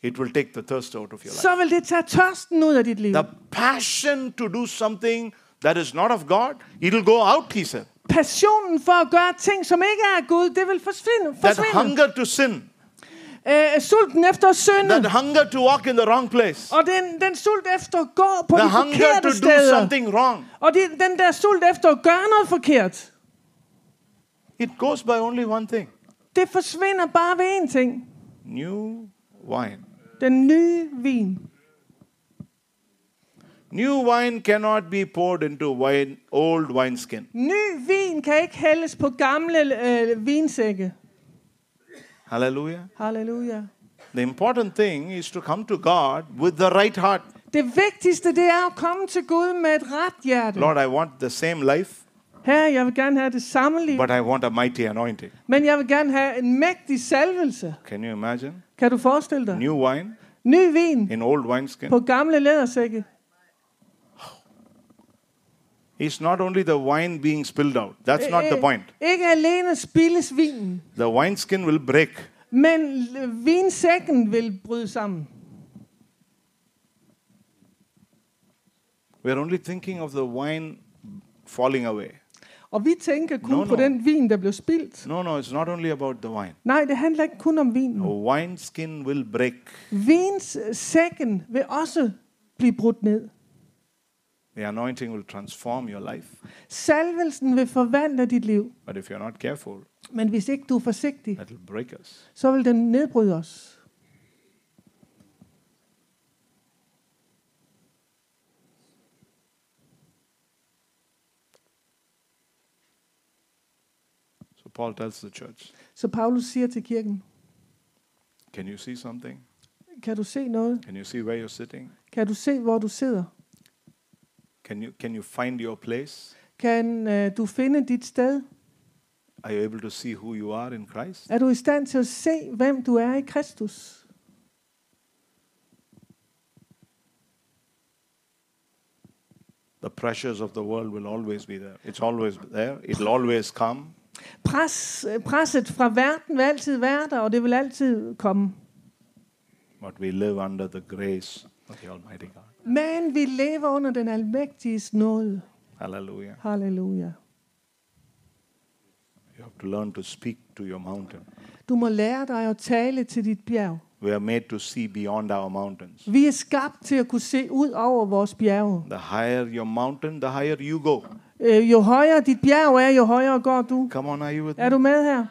it will take the thirst out of your life. så vil det tage tørsten ud af dit liv. The passion to do something that is not of God, it will go out, he said. Passionen for at gøre ting, som ikke er af Gud, det vil forsvinde. That forsvinde. hunger to sin, Øh, sulten efter at synde, that hunger to walk in the wrong place, og den, den sult efter at gå på the de hunger to do steder, something wrong. og det, den der sult efter at gøre noget forkert, It goes by only one thing det forsvinder bare ved én ting. new wine. Den nye vin. New wine cannot be poured into wine, old wineskin. Ny vin kan ikke hældes på gamle øh, vinsække. Hallelujah. Halleluja. The important thing is to come to God with the right heart. Det vigtigste, det er at komme til Gud med et ret hjerte. Lord, I want the same life, Herre, jeg vil gerne have det samme liv, but I want a mighty anointing. men jeg vil gerne have en mægtig salvelse. Can you imagine? Kan du forestille dig? New wine Ny vin in old wineskin. på gamle lædersække. It's not only the wine being spilled out. That's not the Øh, point. Ikke alene spildes vinen, The wineskin will break. men vinsækken vil bryde sammen. We're only thinking of the wine falling away. Og vi tænker kun No, på no. den vin, der blev spildt. No, no, it's not only about the wine. Nej, det handler ikke kun om vinen. A wineskin will break. Vinssækken vil også blive brudt ned. The anointing will transform your life. Salvelsen vil forvandle dit liv. But if you're not careful, Men hvis ikke du er forsigtig, break us. så vil den nedbryde os. Paul tells the church, Så Paulus siger til kirken, Can you see something? kan du se noget? Can you see where you're sitting? Kan du se, hvor du sidder? Can you, can you find your place? Kan øh, du finde dit sted? Are you able to see who you are in Christ? Er du i stand til at se, hvem du er i Kristus? The pressures of the world will always be there. It's always there. It'll always come. Pres, øh, presset fra verden vil altid være der, og det vil altid komme. But we live under the grace of the Almighty God. Men vi lever under den almægtiges nåde. Hallelujah. Halleluja. You have to learn to speak to your mountain. Du må lære dig at tale til dit bjerg. We are made to see beyond our mountains. Vi er skabt til at kunne se ud over vores bjerge. The higher your mountain, the higher you go. Øh, jo højere dit bjerg er, jo højere går du. Come on, are you with Er du med her?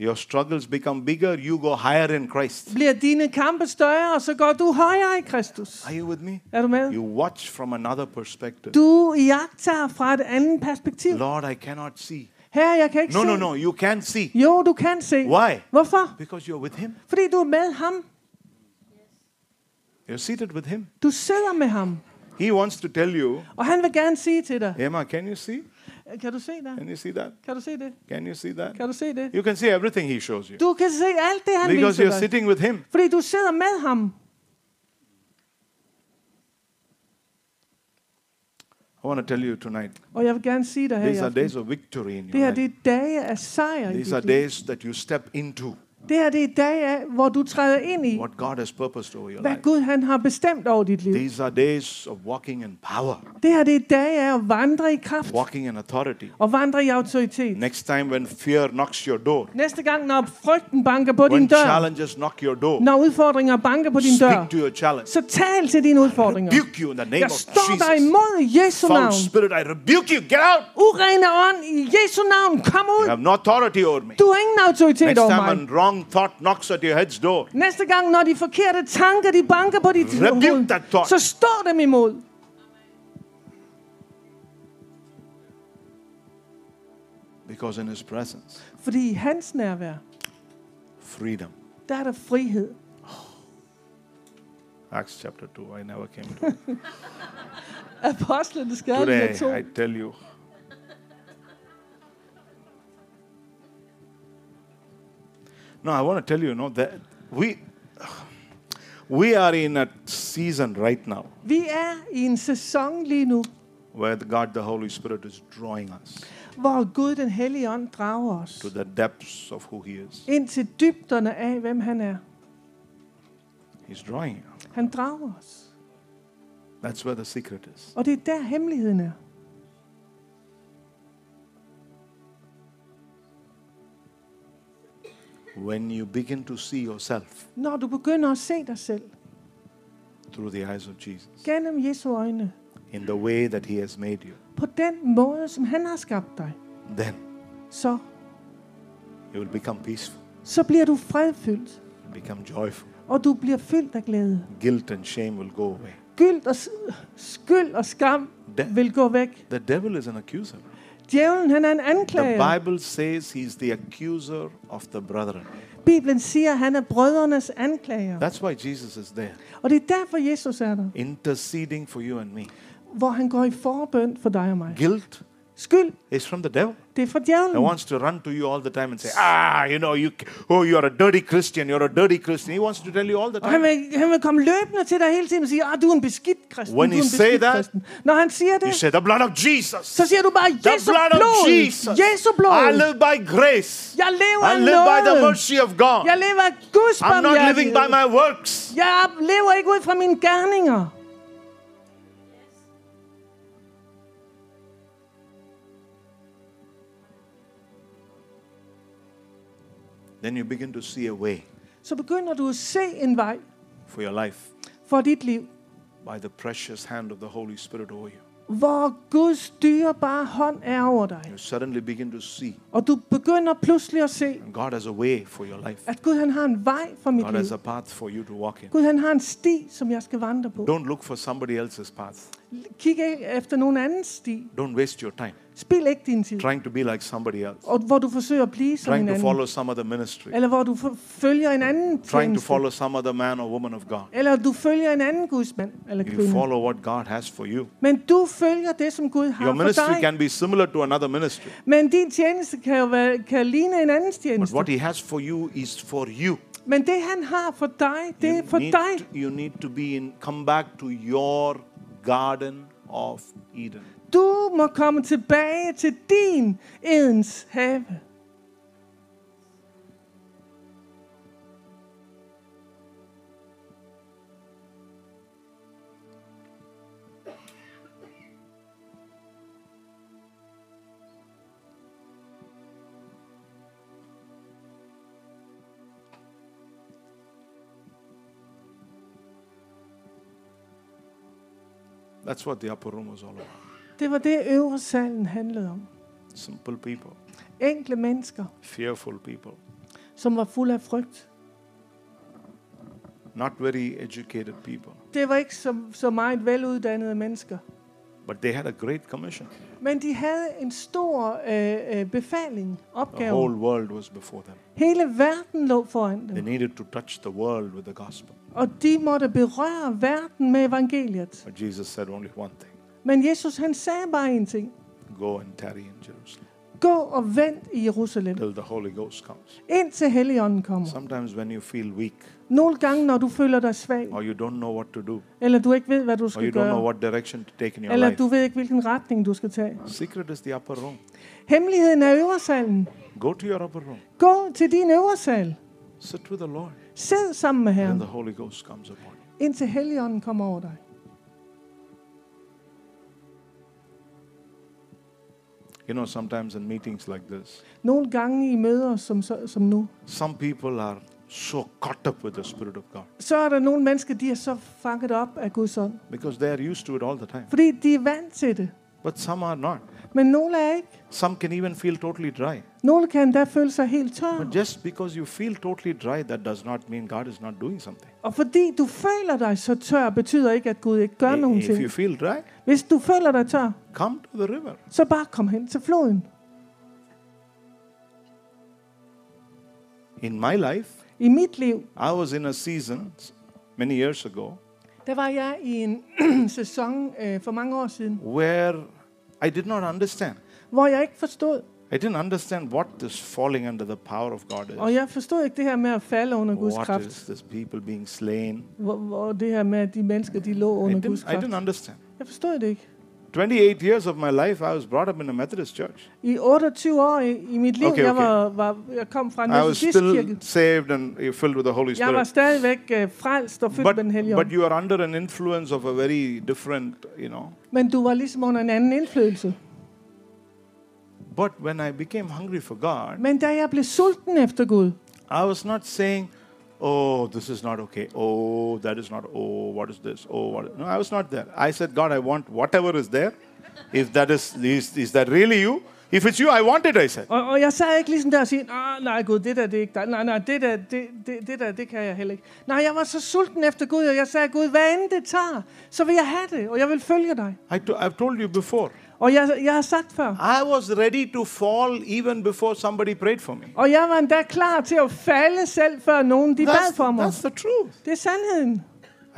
Your struggles become bigger, you go higher in Christ. Bliver dine kampe større, så går du højere i Kristus. Are you with me? Er du med? You watch from another perspective. Du jagter fra et andet perspektiv. Lord, I cannot see. Her, jeg kan ikke No, se. no, no, you can see. Jo, du kan se. Why? Hvorfor? Because you're with Him. Fordi du er med ham. You're seated with Him. Du sidder med ham. He wants to tell you, Og han vil gerne sige til dig. Emma, can you see? Kan du se det? Can you see that? Kan du se det? Can you see that? Kan du se det? You can see everything He shows you. Du kan se alt det, han Because viser you're dig. sitting with Him. Fordi du sidder med ham. I want to tell you tonight, Og jeg vil gerne sige dig her these are days of victory in Det your her, det life. er dage af sejr These are days that you step into Det her, det er dage hvor du træder ind i, what God has purposed over your hvad life. Gud han har bestemt over dit liv. These are days of walking in power, Det her, det er dage af at vandre i kraft walking in authority. og vandre i autoritet. Next time when fear knocks your door, Næste gang, når frygten banker på din when dør, challenges knock your door, når udfordringer banker på din dør, speak to your challenge. så tal til dine udfordringer. Rebuke you in the name Jeg of står dig Jesus. imod i Jesu Foul navn. spirit, I rebuke you. Get out. Urene ånd i Jesu navn, kom You ud. have no authority over me. Du har ingen autoritet Next over time mig. when wrong thought knocks at your head's door, Næste gang, når de forkerte tanker, de banker på dit Rebuke hoved, thought. så står dem imod. because in His presence, Fordi i hans nærvær, freedom. der er der frihed. Acts chapter 2. I never came to (laughs) it. Apostlenes Today, gerninger 2. I tell you. No, I want to tell you, you know, that we we are in a season right now Vi er i en sæson lige nu, where the God the Holy Spirit is drawing us hvor Gud den hellige ånd drager os to the depths of who He is. ind til dybderne af, hvem han er. He's drawing you. Han drager os. That's where the secret is. Og det er der hemmeligheden er. When you begin to see yourself Når du begynder at se dig selv through the eyes of Jesus gennem Jesu øjne, in the way that He has made you, på den måde, som han har skabt dig, then så, you will become peaceful, så bliver du fredfyldt, become joyful. og du bliver fyldt af glæde. Guilt and shame will go away. Gyld og, s- skyld og skam De- vil gå væk. The devil is an accuser. Djævlen, han er en The anklager. Bible says he's the accuser of the brethren. Bibelen siger, at han er brødrenes anklager. That's why Jesus is there, Og det er derfor, Jesus er der. interceding for you and me. Hvor han går i forbøn for dig og mig. Guilt Skyld, is from the devil. det er fra He wants to run to you all the time and say, ah, you know, you, oh, you're a dirty Christian, you're a dirty Christian. He wants to tell you all the Og han time. vil, han vil komme løbende til dig hele tiden og sige, ah, du er en beskidt kristen. When er he say that, kristen. Når han siger You det, say, the blood of Jesus. så siger du bare, Jesu blood of blod. Jesus. Jesu I live by grace. Jeg lever I live by the mercy of God. Jeg lever af Guds I'm not living by my works. Jeg lever ikke ud fra mine gerninger. Then you begin to see a way Så begynder du at se en vej for your life for dit liv, by the precious hand of the Holy Spirit over you. hvor Guds dyrebare hånd er over dig. You suddenly begin to see Og du begynder pludselig at se, and God has a way for your life. at Gud han har en vej for mit God liv. has a path for you to walk in. Gud han har en sti, som jeg skal vandre på. Don't look for somebody else's path. Kig ikke efter nogen anden sti. Don't waste your time Spil ikke din tid. trying to be like somebody else, Og hvor du forsøger at blive som trying en to anden. follow some other ministry, Eller hvor du for- følger en anden trying to tjeneste. follow some other man or woman of God. Eller du følger en anden gudsmand eller You kvinde. follow what God has for you. Men du følger det, som Gud har Your for ministry dig. can be similar to another ministry, Men din tjeneste kan jo være, kan ligne en andens but tjeneste. what He has for you is for you. Men det, han har for dig, det er You for need, dig. to, you need to be in, come back to your garden of Eden. Du må komme tilbage til din Edens have. That's what the upper room was all about. Det var det, øvre salen handlede om. Simple people, Enkle mennesker, fearful people, som var fuld af frygt. not very educated people, Det var ikke så, så meget veluddannede mennesker. but they had a great commission. Men de havde en stor øh, øh, befaling, The opgave. whole world was before them. Hele verden lå foran They dem. needed to touch the world with the gospel. Og de måtte berøre verden med evangeliet. But Jesus said only one thing Men Jesus han sagde bare en ting. go and tarry in Jerusalem Gå og vent i Jerusalem, till the Holy Ghost comes. indtil Helligånden kommer. Sometimes when you feel weak Nogle gange, når du føler dig svag, or you don't know what to do eller du ikke ved, hvad du or you skal don't know gøre, what direction to take in your eller life, du ved ikke, hvilken retning du skal tage. secret is the upper room. Hemmeligheden er øversalen. Go to your upper room, Gå til din øversal. sit with the Lord, Sid sammen med and Herren, the Holy Ghost comes upon you. indtil Helligånden kommer over dig. You know, sometimes in meetings like this, Nogle gange i møder som, så- som nu, some people are so caught up with the Spirit of God så er der nogle mennesker, de er så fanget op af Guds ånd. because they are used to it all the time. Fordi de er vant til det. But some are not. Men nogle er ikke. Some can even feel totally dry. Nogle kan endda føle sig helt tør. But just because you feel totally dry, that does not mean God is not doing something. Og fordi du føler dig så tør, betyder ikke, at Gud ikke gør nogen If you feel dry, Hvis du føler dig tør, come to the river. så bare kom hen til floden. In my life, I mit liv, I was in a season many years ago der var jeg i en (clears throat) sæson øh, for mange år siden, where I did not understand. hvor jeg ikke forstod. I didn't understand what this falling under the power of God is. Og jeg forstod ikke det her med at falde under Guds What kraft. is this people being slain? Hvor, hvor det her med, at de mennesker, de lå under Guds didn't, I kraft. didn't understand. Jeg forstod det ikke. 28 years of my life, I was brought up in a Methodist church. I 28 år i, i mit liv, Okay, Jeg, okay. var, var, jeg kom fra en I was still saved and uh, filled with the Holy Jeg var Spirit. stadigvæk uh, frelst og fyldt But, med den hellige but you are under an influence of a very different, you know. Men du var ligesom under en anden indflydelse. But when I became hungry for God, Men da jeg blev sulten efter Gud, I was not saying, oh, this is not okay. Oh, that is not, oh, what is this? Oh, what? No, I was not there. I said, God, I want whatever is there. If that is, is, is that really you? If it's you, I want it, I said. og, og jeg sad ikke ligesom der og sige, ah, nej Gud, det der, det er ikke dig. Nej, nej, det der, det, det, det der, det kan jeg heller ikke. Nej, jeg var så sulten efter Gud, og jeg sagde, Gud, hvad end det tager, så vil jeg have det, og jeg vil følge dig. I to, I've told you before. Og jeg, jeg har sagt før, I was ready to fall even before somebody prayed for me. og jeg var endda klar til at falde selv, før nogen de bad for mig. that's the truth. Det er sandheden.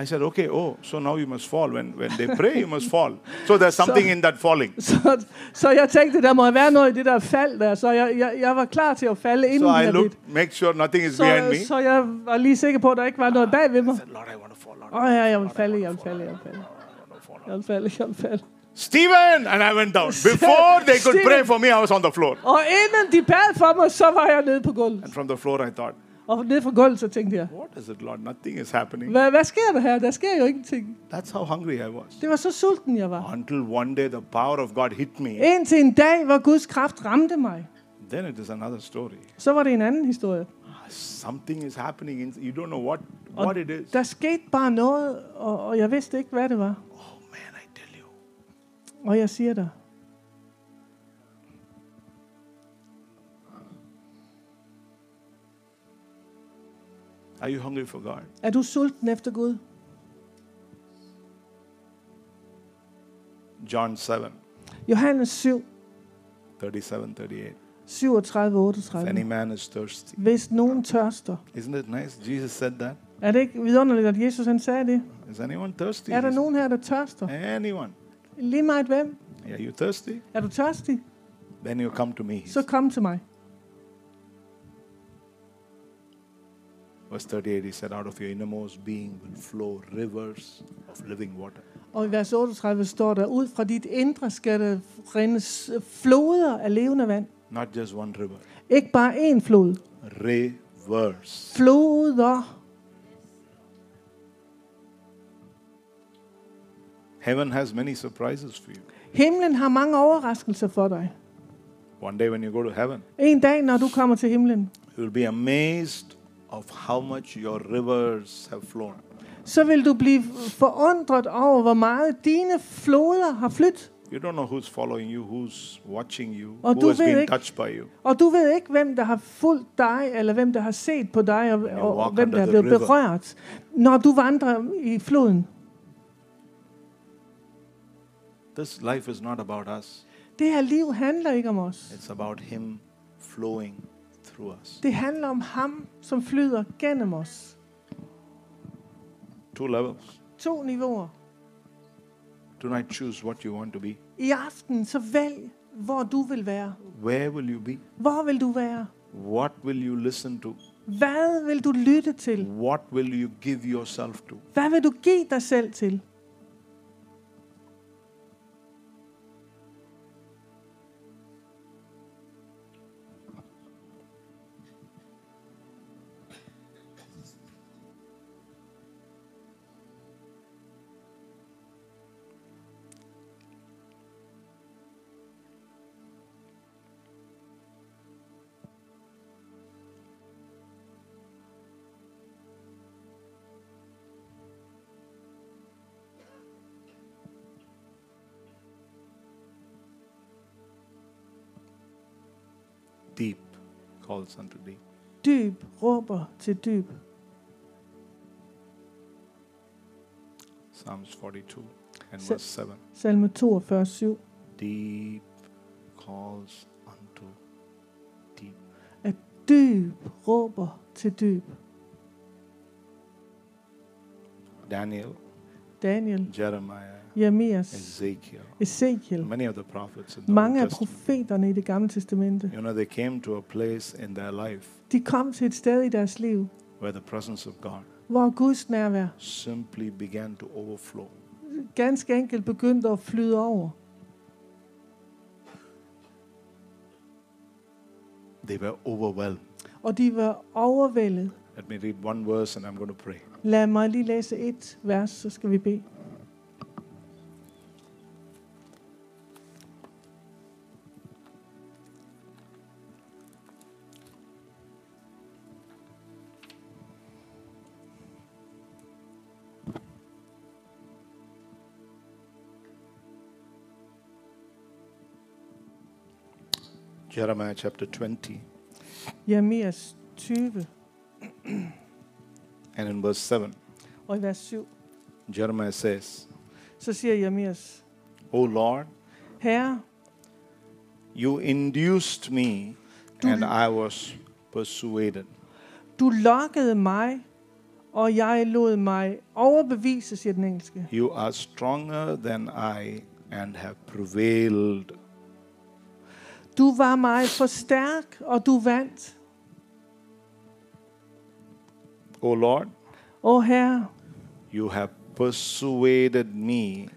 I said, okay, oh, so now you must fall. When, when they pray, you must fall. So there's (laughs) something in that falling. (laughs) Så, så jeg tænkte, der må være noget i det der fald der, så jeg, jeg, jeg var klar til at falde, inden So I looked, lidt. make sure nothing is behind me. Så, så jeg var lige sikker på, at der ikke var noget bag ved mig. I said, Lord, I want to fall. Åh oh, ja, jeg vil falde, jeg vil falde, jeg vil falde. Jeg vil falde, jeg vil falde. Stephen! And I went down. (laughs) Before they could pray for me, I was on the floor. Og inden de bad for mig, så var jeg nede på gulvet. And from the floor, I thought, Og nede på gulvet, så tænkte jeg, what is it, Lord? Nothing is happening. hvad, hvad sker der her? Der sker jo ingenting. That's how hungry I was. Det var så sulten, jeg var. Until one day the power of God hit me. Indtil en dag, hvor Guds kraft ramte mig. Then it is another story. Så var det en anden historie. Something is happening. In, you don't know what, what it is. Der skete bare noget, og, og jeg vidste ikke, hvad det var. Og jeg siger dig, Are you hungry for God? er du sulten efter Gud? John 7, Johannes 7, 37, 38. 37, If 38. any man is thirsty. Hvis nogen tørster. Isn't it nice? Jesus said that. Er det ikke vidunderligt, at Jesus han sagde det? Is anyone thirsty? Er der nogen her, der tørster? Anyone. Lige meget hvem? Are you thirsty? Er du tørstig? Then you come to me. Så kom til mig. Verse 38, he said, Out of your innermost being will flow rivers of living water. Og i vers 38 står der, ud fra dit indre skal der rendes floder af levende vand. Not just one river. Ikke bare én flod. Rivers. Floder. Heaven has many surprises for you. Himlen har mange overraskelser for dig. One day when you go to heaven, En dag, når du kommer til himlen, you will be amazed of how much your rivers have flown. så vil du blive forundret over, hvor meget dine floder har flyttet. You don't know who's following you, who's watching you, Og who has been ikke- touched by you. Og du ved ikke, hvem der har fulgt dig, eller hvem der har set på dig, og, og, og hvem der er blevet river. berørt, når du vandrer i floden. This life is not about us. Det her liv handler ikke om os. It's about Him flowing through us. Det handler om ham, som flyder gennem os. Two levels. To niveauer. Tonight, choose what you want to be. I aften, så vælg, hvor du vil være. Where will you be? Hvor vil du være? What will you listen to? Hvad vil du lytte til? What will you give yourself to? Hvad vil du give dig selv til? Calls unto deep. Dyb råber til dyb. Psalms 42 and verse 7. Salme 42, 7. Deep calls unto deep. At dyb råber til dyb. Daniel, Daniel, Jeremiah, Jeremias, Ezekiel, Ezekiel. many of the prophets in the Mange Old af Testament. profeterne i det gamle testamente, You know, they came to a place in their life de kom til et sted i deres liv, where the presence of God hvor Guds nærvær simply began to overflow. ganske enkelt begyndte at flyde over. They were overwhelmed. Og de var overvældet. Let me read one verse and I'm going to pray. Lad mig lige læse et vers, så skal vi bede. Jeremiah chapter 20 Jeremias 20 and in verse 7, og i vers 7, Jeremiah says, så siger Jeremias, O Lord, Herre, you induced me Du- and I was persuaded. du lokkede mig, og jeg lod mig overbevise, siger den engelske. You are stronger than I and have prevailed. Du var mig for stærk, og du vandt. O Lord, Åh Herre, you have persuaded me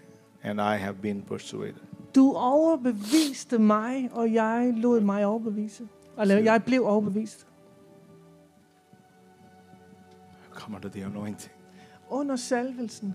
and I have been persuaded. du overbeviste mig, og jeg lod mig overbevise. Eller jeg blev overbevist. Come under the anointing Under salvelsen,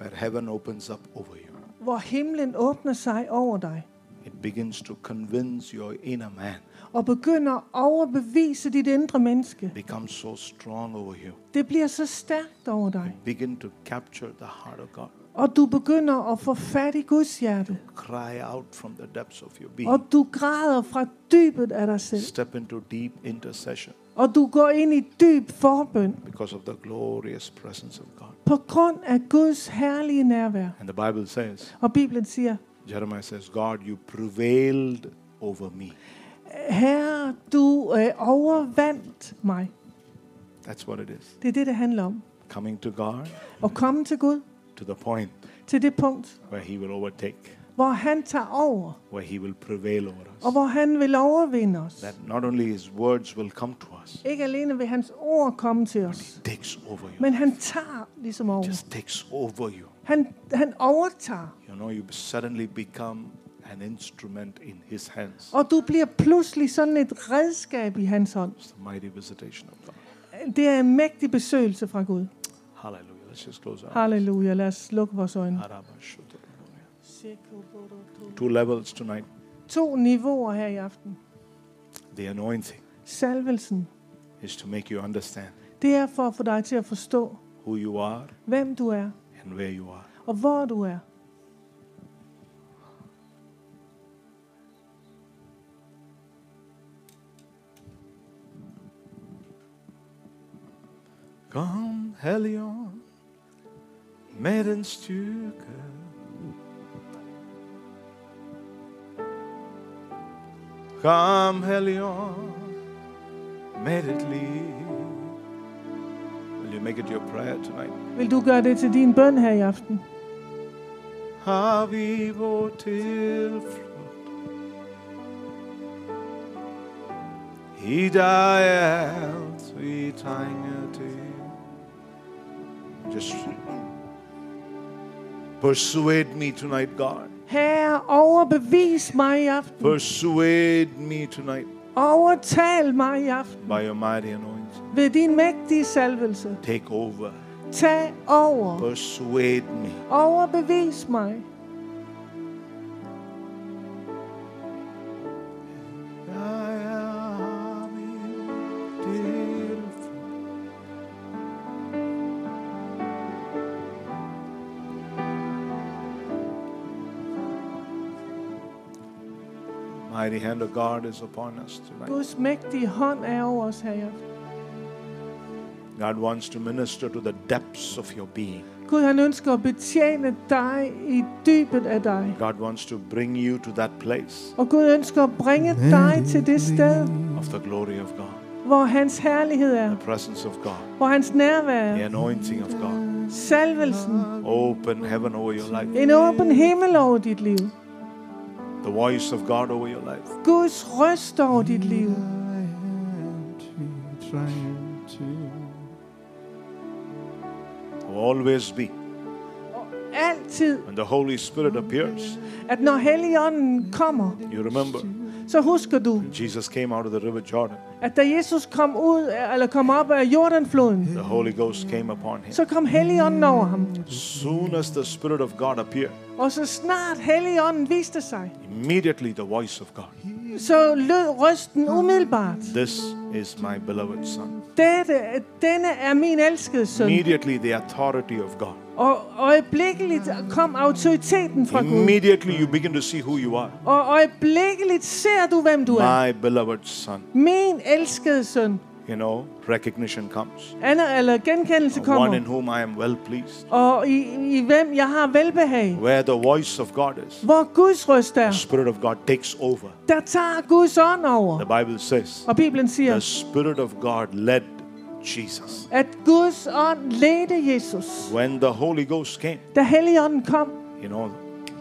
where heaven opens up over you. hvor himlen åbner sig over dig, It begins to convince your inner man, og begynder at overbevise dit indre menneske. becomes so strong over you. Det bliver så stærkt over dig. Begin to capture the heart of God. Og du begynder at få fat i Guds hjerte. Cry out from the depths of your being. Og du græder fra dybet af dig selv. Step into deep intercession. Og du går ind i dyb forbøn because of the glorious presence of God. på grund af Guds herlige nærvær. And the Bible says, Og Bibelen siger, Jeremiah says, God, you prevailed over me. Herre, du øh, overvandt mig. That's what it is. Det er det, det handler om. Coming to God At komme til Gud to the point til det punkt, where He will overtake, hvor han tager over, where He will prevail over og us. hvor han vil overvinde os. That not only His words will come to us, Ikke alene vil hans ord komme til os, He takes over you. men han tager ligesom over. Just takes over you. Han, han overtager, You know, you suddenly become an instrument in His hands. og du bliver pludselig sådan et redskab i hans hånd. It's the mighty visitation of God. Det er en mægtig besøgelse fra Gud. Hallelujah. Let's just close our eyes. Halleluja. Lad os lukke vores øjne. Two levels tonight. To niveauer her i aften. The anointing Salvelsen, is to make you understand det er for at få dig til at forstå, who you are hvem du er, and where you are. og hvor du er. Kom, Helligånd, med en styrke. Kom, Helligånd, med et liv. Will you make it your prayer tonight? Vil du gøre det til din bøn her i aften? Har vi vor tilflugt I dig er alt vi trænger til Just persuade me tonight, God. Herre, overbevis mig i aften. Persuade me tonight Overtal mig i aften by your mighty anointing. ved din mægtige salvelse. Take over. Tag over. Persuade me. Overbevis mig. Mighty hand of God is upon us tonight. Guds mægtige hånd er over os her i aften. God wants to minister to the depths of your being. Gud, han ønsker at betjene dig i dybet af dig. God wants to bring you to that place Og Gud ønsker at bringe dig til det sted, of the glory of God, hvor hans herlighed er. the presence of God, Hvor hans nærvær the er. anointing of God. Salvelsen. Open heaven over your life, En åben himmel over dit liv. The voice of God over your life. Guds røst over dit liv. Will always be Altid, when the Holy Spirit appears. at når Helligånden kommer, You remember så husker du, Jesus came out of the river Jordan. at da Jesus kom ud, eller kom op af Jordanfloden, The Holy Ghost came upon him. så kom Helligånden over ham. Soon as the Spirit of God appeared, Og så snart Helligånden viste sig, immediately the voice of God. så lød røsten umiddelbart. This is my beloved Son. Dette, denne er min elskede søn. Immediately the authority of God. Og øjeblikkeligt kom autoriteten fra Gud. Immediately you begin to see who you are. Og øjeblikkeligt ser du, hvem du er. My beloved Son. Min elskede søn. You know, recognition comes. Eller genkendelse One in whom I am well pleased. Og i, i hvem jeg har velbehag. Where the voice of God is, Hvor Guds røst er, the Spirit of God takes over. der tager Guds ånd over. The Bible says Og Bibelen siger, the Spirit of God led Jesus. at Guds ånd ledte Jesus. When the Holy Ghost came, Da Helligånden kom, you know,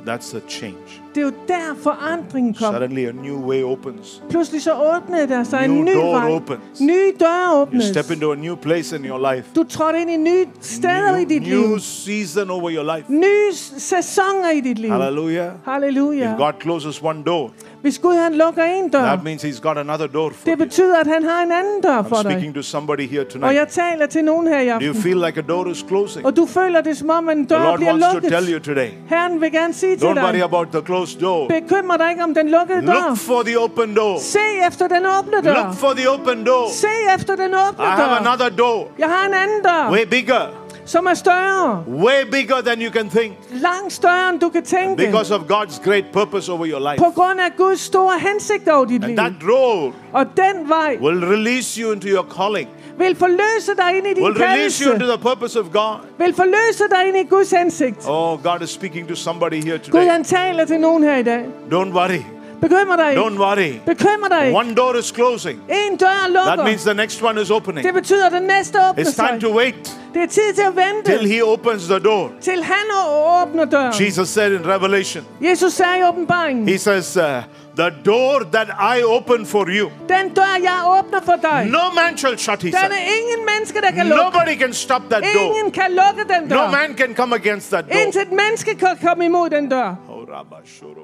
that's a change. det er jo der forandringen kom. Suddenly a new way opens. Pludselig så åbnede der sig en New ny door vej. opens. Nye døre You step into a new place in your life. Du trådte ind i nye steder i dit New, new season over your life. Nye sæsoner i dit liv. Hallelujah. Halleluja. If God closes one door, Hvis Gud han lukker en dør, that means He's got another door for det betyder, at han har en anden dør I'm for dig. speaking to somebody here Og tonight. jeg taler til nogen her i Do you aften. feel like a door is closing? Og du føler det som om, en The dør Lord bliver wants to tell you lukket. today. Herren vil gerne sige til Don't worry dig, about the closed door. bekymre dig ikke om den lukkede Look dør. for the open door. Se efter den åbne Look dør. for the open door. Se efter den åbne I have dør. another door, Jeg har en anden dør. way bigger. Som er større. way bigger than you can think, Langt større, end du kan tænke. because of God's great purpose over your life. På grund af Guds store hensigt over dit liv. And that road Og den vej will release you into your calling, vil forløse dig ind i din will release you into the purpose of God. Vil forløse dig ind i Guds hensigt. Oh, God is speaking to somebody here Gud today. han taler til nogen her i dag. Don't worry. Bekymr dig. Don't worry. Bekymr dig. One door is closing. En dør That means the next one is opening. Det betyder, den næste åbner It's time sig. to wait Det er tid til at vente, till He opens the door. til han åbner døren. Jesus said in Revelation, Jesus sagde i åbenbaringen, He says, uh, The door that I open for you, den dør, jeg åbner for dig, no man shall shut, den said. er ingen menneske, der kan lukke. Nobody can stop that door. Ingen kan lukke den No man can come against that door. Indtil et menneske kan komme imod den dør. Oh, Rabba Shoro